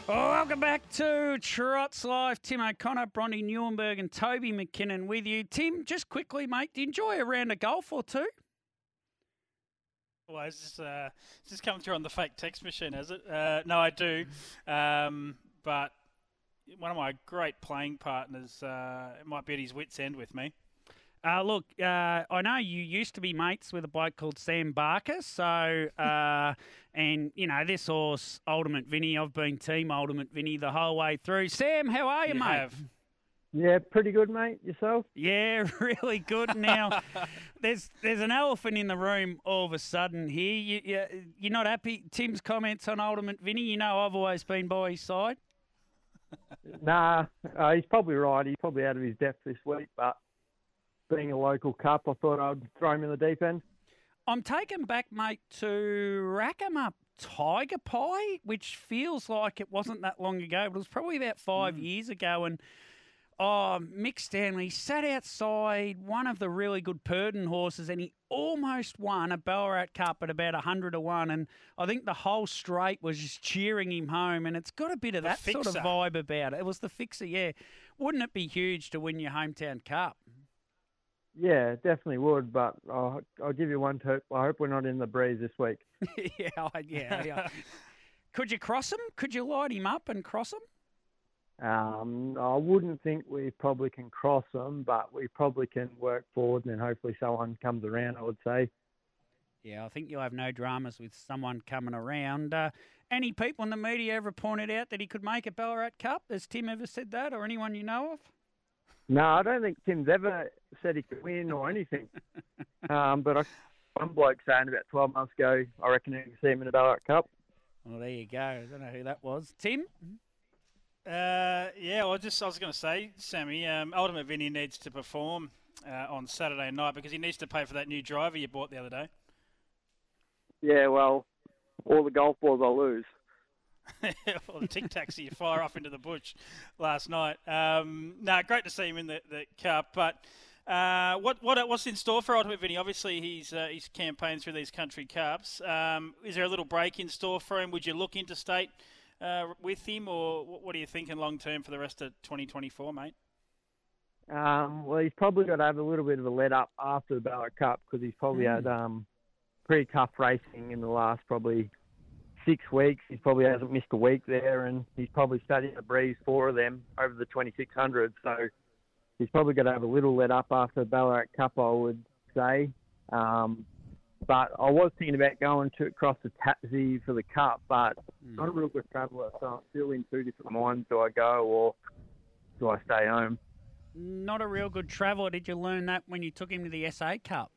Welcome back to Trots Life. Tim O'Connor, Bronte Nieuwenburg, and Toby McKinnon with you. Tim, just quickly, mate, enjoy a round of golf or two? Well, is this, uh, is this coming through on the fake text machine, is it? Uh, no, I do. Um, but one of my great playing partners, uh, might be at his wits' end with me. Uh, look, uh, I know you used to be mates with a bloke called Sam Barker. So, *laughs* uh, and, you know, this horse, Ultimate Vinny, I've been team Ultimate Vinny the whole way through. Sam, how are you, You mate? Yeah, pretty good, mate. Yourself? Yeah, *laughs* really good. Now, *laughs* there's there's an elephant in the room all of a sudden here. You, you, you're not happy? Tim's comments on Ultimate Vinny, you know I've always been by his side. Nah, uh, he's probably right. He's probably out of his depth this week, but being a local cup, I thought I'd throw him in the deep end. I'm taken back, mate, to rack 'em up Tiger Pie, which feels like it wasn't that long ago, but it was probably about five hmm. years ago. And oh, Mick Stanley sat outside one of the really good Purdon horses, and he almost won a Ballarat Cup at about hundred to one. And I think the whole straight was just cheering him home, and it's got a bit of The that sort of vibe about it. It was the fixer, yeah. Wouldn't it be huge to win your hometown cup? Yeah, definitely would, but I'll, I'll give you one tip. I hope we're not in the breeze this week. *laughs* yeah, I- yeah, yeah. Could you cross him? Could you light him up and cross him? Um, I wouldn't think we probably can cross them, but we probably can work forward and then hopefully someone comes around, I would say. Yeah, I think you'll have no dramas with someone coming around. Uh, any people in the media ever pointed out that he could make a Ballarat Cup? Has Tim ever said that, or anyone you know of? No, I don't think Tim's ever said he could win or anything. *laughs* um, but I, one bloke saying about 12 months ago, I reckon he can see him in the Ballarat Cup. Well, there you go. I don't know who that was. Tim? Uh, yeah, well, just I was going to say, Sammy, um, Ultimate Vinny needs to perform uh, on Saturday night because he needs to pay for that new driver you bought the other day. Yeah, well, all the golf balls I lose. *laughs* or the tic you fire off into the bush last night. Um, no, great to see him in the, the cup. But uh, what what what's in store for Ultimate Vinny? Obviously, he's uh, he's campaigned through these country cups. Um, is there a little break in store for him? Would you look into state uh, with him, or what, are you thinking long term for the rest of 2024, mate? Um, well, he's probably got to have a little bit of a let up after the Ballarat Cup because he's probably had um, pretty tough racing in the last probably six weeks. He probably hasn't missed a week there, and he's probably studied a breeze four of them over the 2600. So he's probably going to have a little let up after the Ballarat Cup, I would say. Um, but I was thinking about going to across the Tapsy for the Cup, but not a real good traveller, so I'm still in two different minds. Do I go or do I stay home? Not a real good traveller. Did you learn that when you took him to the SA Cup?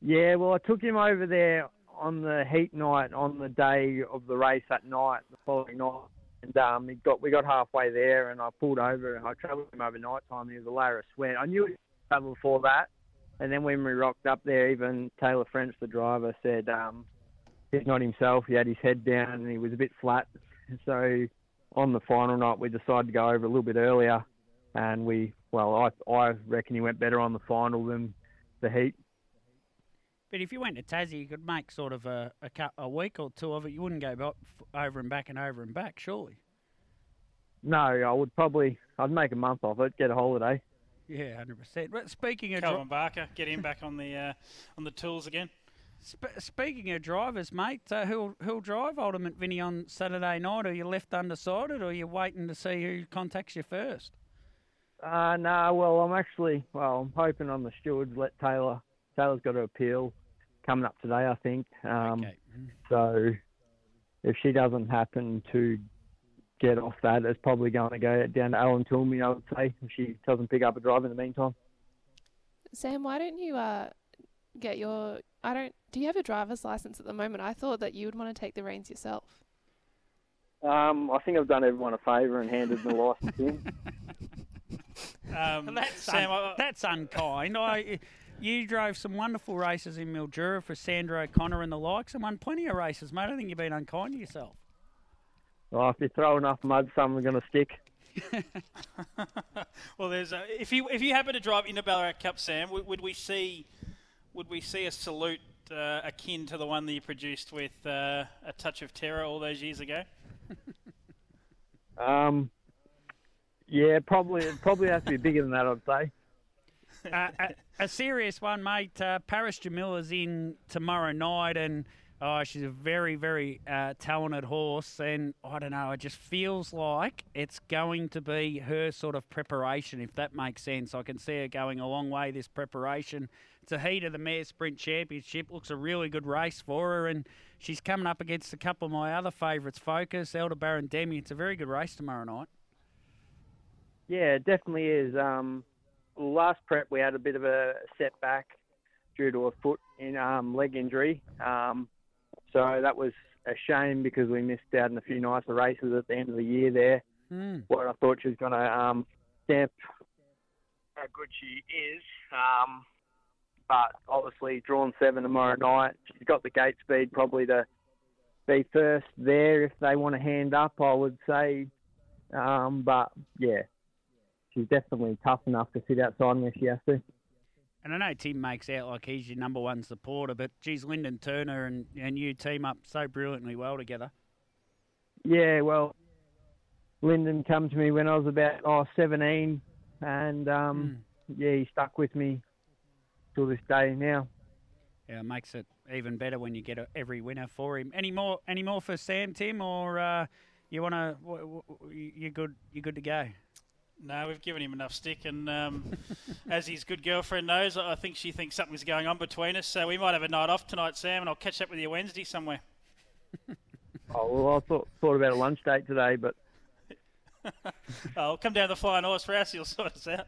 Yeah, well, I took him over there on the heat night on the day of the race that night, the following night, and um, he got we got halfway there, and I pulled over and I travelled him over night time. He was a layer of sweat. I knew he travelled before that, and then when we rocked up there, even Taylor French, the driver, said um, he's not himself. He had his head down and he was a bit flat. So on the final night, we decided to go over a little bit earlier, and we well, I I reckon he went better on the final than the heat. But if you went to Tassie, you could make sort of a, a, cou- a week or two of it. You wouldn't go back, over and back and over and back, surely. No, I would probably I'd make a month off it, get a holiday. Yeah, hundred percent. But speaking of Calvin Barker, get him back on the uh, on the tools again. Sp- speaking of drivers, mate, uh, who'll who'll drive Ultimate Vinny on Saturday night? Are you left undecided, or are you waiting to see who contacts you first? Uh no, well I'm actually well I'm hoping on the stewards let Taylor Taylor's got to appeal coming up today I think. Um Okay. so if she doesn't happen to get off that it's probably going to go down to Alan Toomey I would say if she doesn't pick up a drive in the meantime. Sam, why don't you uh, get your? I don't. Do you have a driver's license at the moment? I thought that you would want to take the reins yourself. Um I think I've done everyone a favour and handed the license in. *laughs* Um, That's Sam, un- I- that's unkind. I, you drove some wonderful races in Mildura for Sandra O'Connor and the likes, and won plenty of races, mate. I think you've been unkind to yourself. Well, if you throw enough mud some are gonna stick. *laughs* well, there's a, if you if you happen to drive into Ballarat Cup, Sam, would, would we see would we see a salute uh, akin to the one that you produced with uh, a touch of terror all those years ago? *laughs* Um yeah, probably it probably has to be bigger than that I'd say. A, a serious one, mate. Uh, Paris Jamila's in tomorrow night, and Oh, she's a very, very uh, talented horse, and I don't know. It just feels like it's going to be her sort of preparation, if that makes sense. I can see her going a long way this preparation. It's a heat of the Mare Sprint Championship. Looks a really good race for her, and she's coming up against a couple of my other favourites, Focus, Elder Baron Demi. It's a very good race tomorrow night. Yeah, it definitely is. Um, last prep we had a bit of a setback due to a foot in um, leg injury. Um, so that was a shame because we missed out on a few nicer races at the end of the year there. Mm. What I thought she was going to um, stamp how good she is. Um, but obviously, drawn seven tomorrow night. She's got the gate speed probably to be first there if they want to hand up, I would say. Um, but yeah, she's definitely tough enough to sit outside if she has to. And I know Tim makes out like he's your number one supporter, but geez, Lyndon Turner and, and you team up so brilliantly well together. Yeah, well, Lyndon come to me when I was about oh, 17, and um, Mm. yeah, he stuck with me till this day now. Yeah, it makes it even better when you get a, every winner for him. Any more? Any more for Sam, Tim, or uh, you want to? You're good. You're good to go. No, we've given him enough stick, and um, *laughs* as his good girlfriend knows, I think she thinks something's going on between us. So we might have a night off tonight, Sam, and I'll catch up with you Wednesday somewhere. *laughs* Oh well, I thought thought about a lunch date today, but I'll *laughs* come down the flying horse for us. You'll sort us out.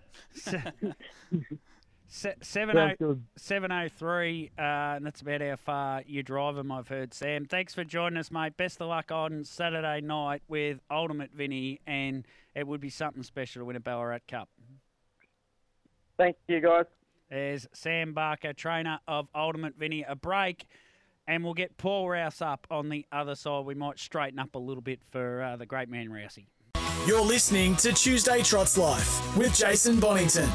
Se- Seven sounds oh good. seven oh three, uh, and that's about how far you drive them. I've heard Sam. Thanks for joining us, mate. Best of luck on Saturday night with Ultimate Vinny, and it would be something special to win a Ballarat Cup. Thank you guys. There's Sam Barker, trainer of Ultimate Vinny. A break, and we'll get Paul Rouse up on the other side. We might straighten up a little bit for uh, the great man Rousey. You're listening to Tuesday Trots Life with Jason Bonington.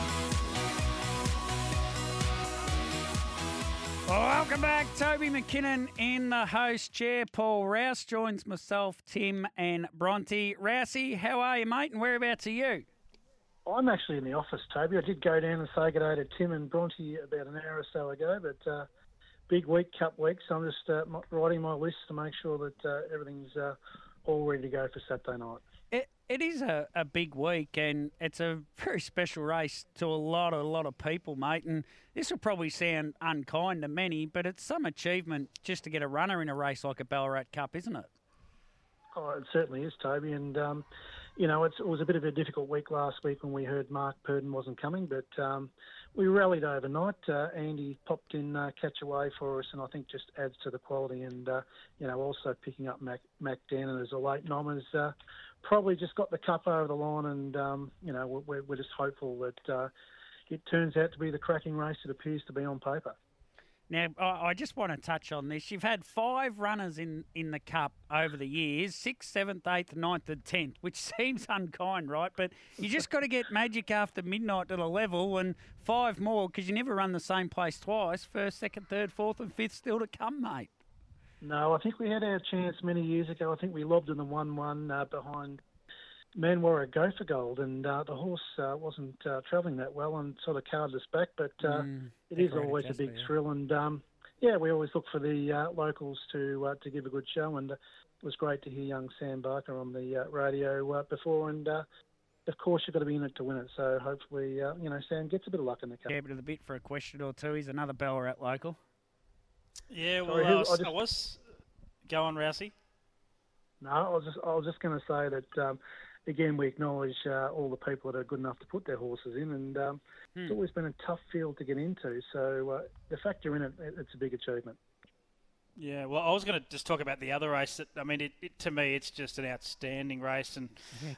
Welcome back. Toby McKinnon in the host chair. Paul Rouse joins myself, Tim, and Bronte. Rousey, how are you, mate? And whereabouts are you? I'm actually in the office, Toby. I did go down and say good day to Tim and Bronte about an hour or so ago, but uh, big week, cup week, so I'm just uh, writing my list to make sure that uh, everything's uh, all ready to go for Saturday night. It, is a, a big week, and it's a *laughs* very special race to a lot, a lot of people, mate. And this will probably sound unkind to many, but it's some achievement just to get a runner in a race like a Ballarat Cup, isn't it? Oh, it certainly is, Toby. And, um, you know, it was a bit of a difficult week last week when we heard Mark Purdon wasn't coming, but um, we rallied overnight. Uh, Andy popped in uh, Catch a Wave for us, and I think just adds to the quality. And, uh, you know, also picking up Mac, Mac Dannon as a late nom has uh, probably just got the cup over the line. And, um, you know, we're, we're just hopeful that uh, it turns out to be the cracking race it appears to be on paper. Now, I just want to touch on this. You've had five runners in, in the Cup over the years sixth, seventh, eighth, ninth, and tenth, which *laughs* seems unkind, right? But you just got to get magic after midnight to the level and five more because you never run the same place twice. First, second, third, fourth, and fifth still to come, mate. No, I think we had our chance many years ago. I think we lobbed in the one-one uh, behind Manwarra Go for Gold, and uh, the horse uh, wasn't uh, travelling that well and sort of carved us back. But uh, Mm, it is always a big thrill, and um, yeah, we always look for the uh, locals to uh, to give a good show. And uh, it was great to hear young Sam Barker on the uh, radio uh, before, and uh, of course you've got to be in it to win it. So hopefully, uh, you know, Sam gets a bit of luck in the cup. Yeah, but of the bit for a question or two. He's another Ballarat local. Yeah, well, Sorry, I, was, I just- I was. Go on, Rousey. No, I was just I was just going to say that um, again we acknowledge uh, all the people that are good enough to put their horses in, and um, it's always been a tough field to get into. So uh, the fact you're in it- it's a big achievement. Yeah, well, I was going to just talk about the other race. That I mean, it, it, to me, it's just an outstanding race, and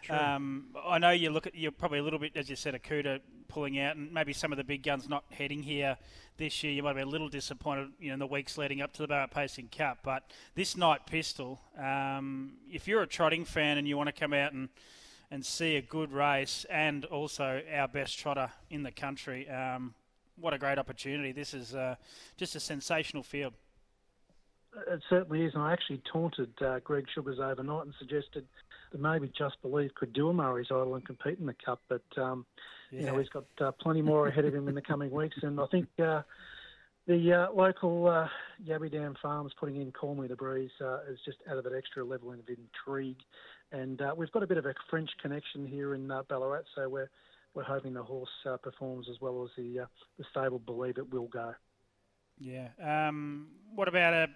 um, I know you look at you're probably a little bit, as you said, a Akuta pulling out, and maybe some of the big guns not heading here this year. You might be a little disappointed, you know, in the weeks leading up to the Ballarat Pacing Cup. But this night pistol, um, if you're a trotting fan and you want to come out and and see a good race, and also our best trotter in the country, um, what a great opportunity! This is uh, just a sensational field. It certainly is, and I actually taunted uh, Greg Sugars overnight and suggested that maybe Just Believe could do a Maori's Idol and compete in the Cup, but um, you know he's got uh, plenty more ahead of him in the coming weeks, and I think uh, the uh, local uh, Yabby Dam Farms putting in Call Me the Breeze uh, is just added that extra level of intrigue. And uh, we've got a bit of a French connection here in uh, Ballarat, so we're we're hoping the horse uh, performs as well as the uh, the stable believe it will go. Yeah. Um, what about a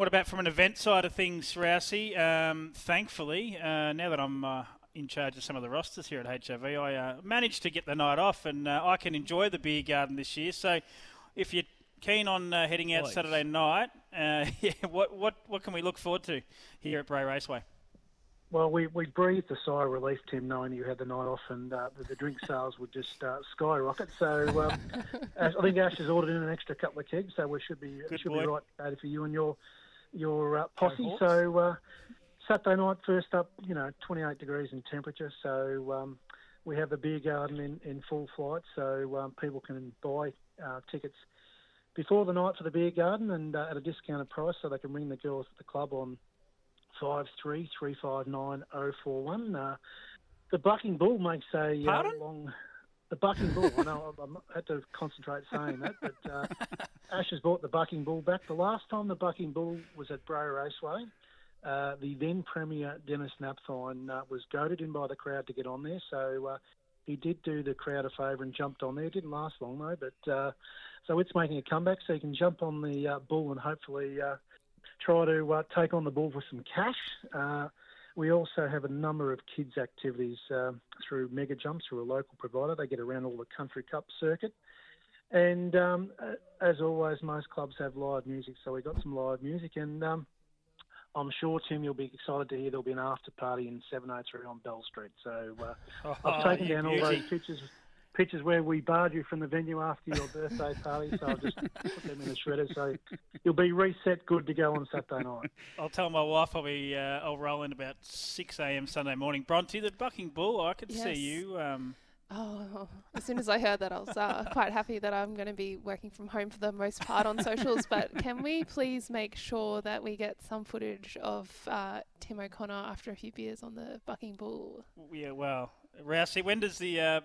what about from an event side of things, Rousey? Um, thankfully, uh, now that I'm uh, in charge of some of the rosters here at HRV, I uh, managed to get the night off, and uh, I can enjoy the beer garden this year. So, if you're keen on uh, heading out Please. Saturday night, uh, *laughs* yeah, what what what can we look forward to here at Bray Raceway? Well, we, we breathed a sigh of relief, Tim, knowing you had the night off and uh, the, the drink sales would just uh, skyrocket. So um, Ash- *laughs* I think Ash has ordered in an extra couple of kegs, so we should be Good should boy. be right Katie, for you and your your uh, posse. So uh, Saturday night, first up, you know, 28 degrees in temperature. So um, we have the beer garden in, in full flight, so um, people can buy uh, tickets before the night for the beer garden and uh, at a discounted price, so they can ring the girls at the club on five three three five nine oh four one. Uh, the Bucking Bull makes a uh, long. The Bucking Bull. I know I, I had to concentrate saying that, but uh, *laughs* Ash has brought the Bucking Bull back. The last time the Bucking Bull was at Bray Raceway, uh, the then Premier Dennis Napthine uh, was goaded in by the crowd to get on there. So uh, he did do the crowd a favour and jumped on there. It didn't last long though, but uh, so it's making a comeback. So you can jump on the uh, bull and hopefully uh, try to uh, take on the bull for some cash. We also have a number of kids' activities uh, through Mega Jumps, through a local provider. They get around all the Country Cup circuit. And um, as always, most clubs have live music, so we got some live music. And um, I'm sure, Tim, you'll be excited to hear there'll be an after party in 703 on Bell Street. So uh, *laughs* I've taken down all those pictures pictures where we barred you from the venue after your birthday party, so I'll just put them in the shredder. So you'll be reset, good to go on Saturday night. I'll tell my wife I'll be uh, I'll roll in about six a.m. Sunday morning. Bronte, the Bucking Bull, I could Yes. see you. Um, Oh, as soon as I heard that, I was uh, quite happy that I'm going to be working from home for the most part on socials. But can we please make sure that we get some footage of uh, Tim O'Connor after a few beers on the Bucking Bull? yeah, well, Rousey, when does the uh,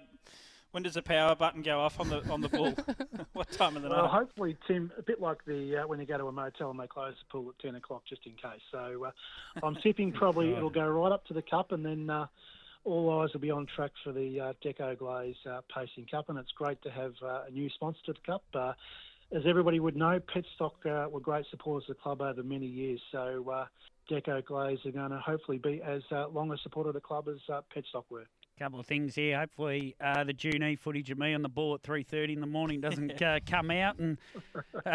when does the power button go off on the on the bull? *laughs* what time of the Well, night? hopefully, Tim, a bit like the uh, when you go to a motel and they close the pool at 10 o'clock just in case. So uh, I'm tipping *laughs* probably it'll go right up to the cup and then uh, all eyes will be on track for the uh, Deco Glaze uh, Pacing Cup. And it's great to have uh, a new sponsor to the Cup. Uh, as everybody would know, Petstock uh, were great supporters of the club over many years. So uh, Deco Glaze are going to hopefully be as uh, long a supporter of the club as uh, Petstock were. Couple of things here. Hopefully, uh, the June footage of me on the ball at three thirty in the morning doesn't *laughs* uh, come out. And uh,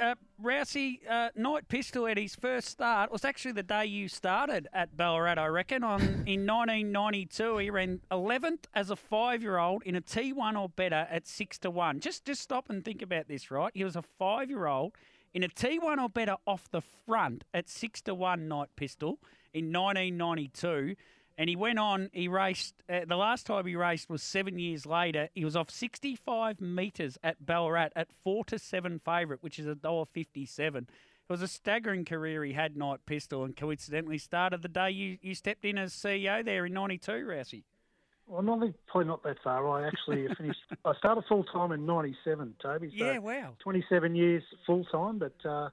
uh, Rousey, uh, Night Pistol at his first start was actually the day you started at Ballarat. I reckon on *laughs* in nineteen ninety two. He ran eleventh as a five year old in a T one or better at six to one. Just just stop and think about this, right? He was a five year old. In a T1 or better off the front at 6 to 1 Knight Pistol in 1992. And he went on, he raced, uh, the last time he raced was seven years later. He was off 65 metres at Ballarat at 4 to 7 favourite, which is $1.57. It was a staggering career he had, Night Pistol, and coincidentally started the day you, you stepped in as CEO there in 92, Rousey. Well, not probably not that far. I actually *laughs* finished. I started full time in '97, Toby. So Yeah, wow. 27 years full time, but uh,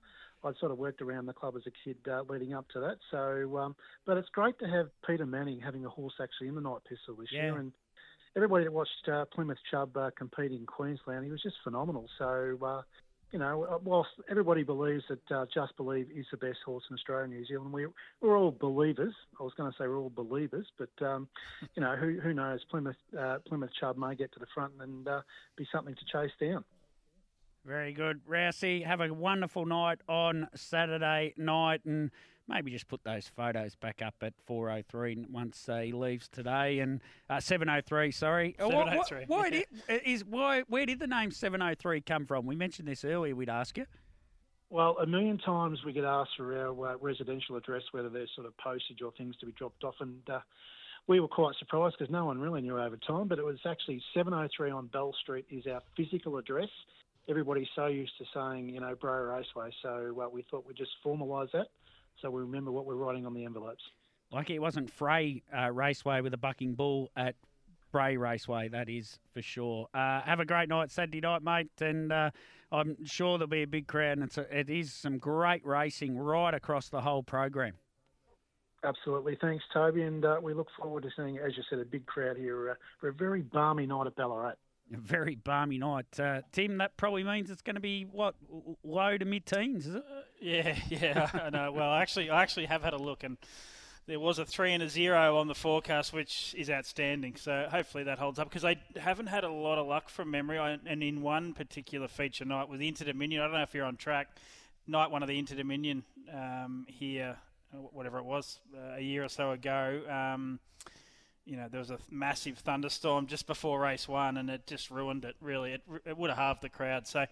I'd sort of worked around the club as a kid uh, leading up to that. So, um, but it's great to have Peter Manning having a horse actually in the night pistol this Yeah. year, and everybody that watched uh, Plymouth Chubb uh, compete in Queensland, he was just phenomenal. So. Uh, you know, uh, whilst everybody believes that uh, Just Believe is the best horse in Australia and New Zealand, we, we're all believers. I was going to say we're all believers, but um, *laughs* you know, who who knows? Plymouth uh, Plymouth Chubb may get to the front and uh, be something to chase down. Very good. Rousey, have a wonderful night on Saturday night and maybe just put those photos back up at 4.03 once uh, he leaves today and uh, 7.03, sorry. Uh, wh- wh- 7:03, Why, did, uh, is, why, where did the name 7.03 come from? We mentioned this earlier, we'd ask you. Well, a million times we get asked for our uh, residential address, whether there's sort of postage or things to be dropped off, and uh, we were quite surprised because no one really knew over time. But it was actually 703 on Bell Street is our physical address. Everybody's so used to saying, you know, Bray Raceway, so uh, we thought we'd just formalise that, so we remember what we're writing on the envelopes. Like it wasn't Bray uh, Raceway with a bucking bull at Bray Raceway, that is for sure. Uh, have a great night Saturday night, mate, and uh, I'm sure there'll be a big crowd. And it's a, it is some great racing right across the whole program. Absolutely. Thanks, Toby. And uh, we look forward to seeing, as you said, a big crowd here uh, for a very balmy night at Ballarat. Very balmy night. Uh, Tim, that probably means it's going to be, what, low to mid teens, is it? Yeah, *laughs* yeah, I know. Well, actually, I actually have had a look, and there was a three and a zero on the forecast, which is outstanding. So hopefully that holds up because I haven't had a lot of luck from memory. I, and in one particular feature night with Inter Dominion, I don't know if you're on track. Night one of the Inter Dominion um, here, whatever it was, uh, a year or so ago. Um, you know, there was a massive thunderstorm just before race one, and it just ruined it. Really, it, it would have halved the crowd. So,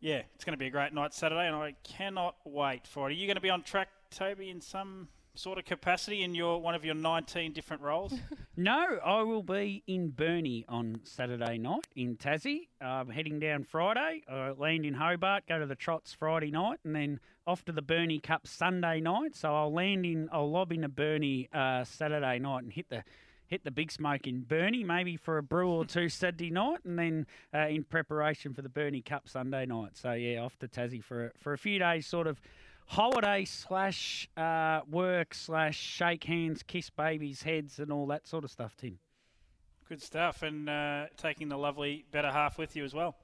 yeah, it's going to be a great night Saturday, and I cannot wait for it. Are you going to be on track, Toby, in some sort of capacity in your one of your 19 different roles? *laughs* no, I will be in Burnie on Saturday night in Tassie. I'm heading down Friday. I land in Hobart, go to the Trots Friday night, and then off to the Burnie Cup Sunday night. So I'll land in, I'll lob in into Burnie uh, Saturday night and hit the hit the big smoke in Burnie, maybe for a brew or two *laughs* Saturday night, and then uh, in preparation for the Burnie Cup Sunday night. So yeah, off to Tassie for a, for a few days, sort of holiday slash uh, work slash shake hands, kiss babies' heads, and all that sort of stuff, Tim. Good stuff, and uh, taking the lovely better half with you as well.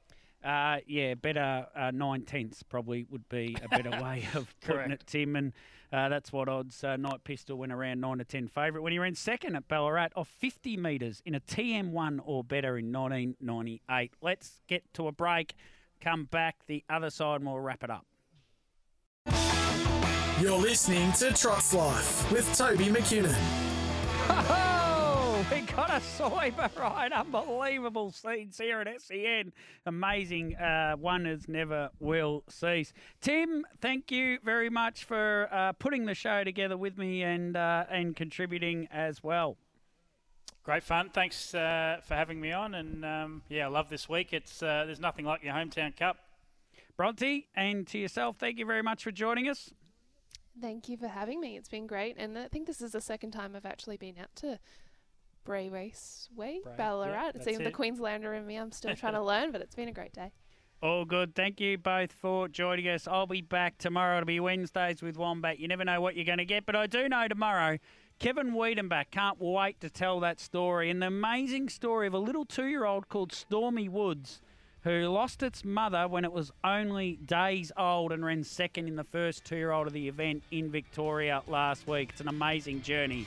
Uh, yeah, better uh, nine tenths probably would be a better *laughs* way of putting it, Tim. And uh, that's what odds uh, Night Pistol went around nine to ten favourite when he ran second at Ballarat off 50 metres in a TM1 or better in 1998. Let's get to a break. Come back the other side, and we'll wrap it up. You're listening to Trots Life with Toby McKinnon. Oh, we got a Cyber ride. Unbelievable scenes here at SEN. Amazing. Uh, wonders never will cease. Tim, thank you very much for uh, putting the show together with me and uh, and contributing as well. Great fun. Thanks uh, for having me on. And um, yeah, I love this week. It's uh, there's nothing like your hometown cup. Bronte, and to yourself, thank you very much for joining us. Thank you for having me. It's been great. And I think this is the second time I've actually been out to Bray Raceway, Bray, Ballarat. yeah, it's even the. Queenslander in me. I'm still trying to *laughs* learn, but it's been a great day. All good. Thank you both for joining us. I'll be back tomorrow. It'll be Wednesdays with Wombat. You never know what you're going to get, but I do know tomorrow. Kevin Wiedenbach can't wait to tell that story. And the amazing story of a little two year old called Stormy Woods who lost its mother when it was only days old and ran second in the first two year old of the event in Victoria last week. It's an amazing journey.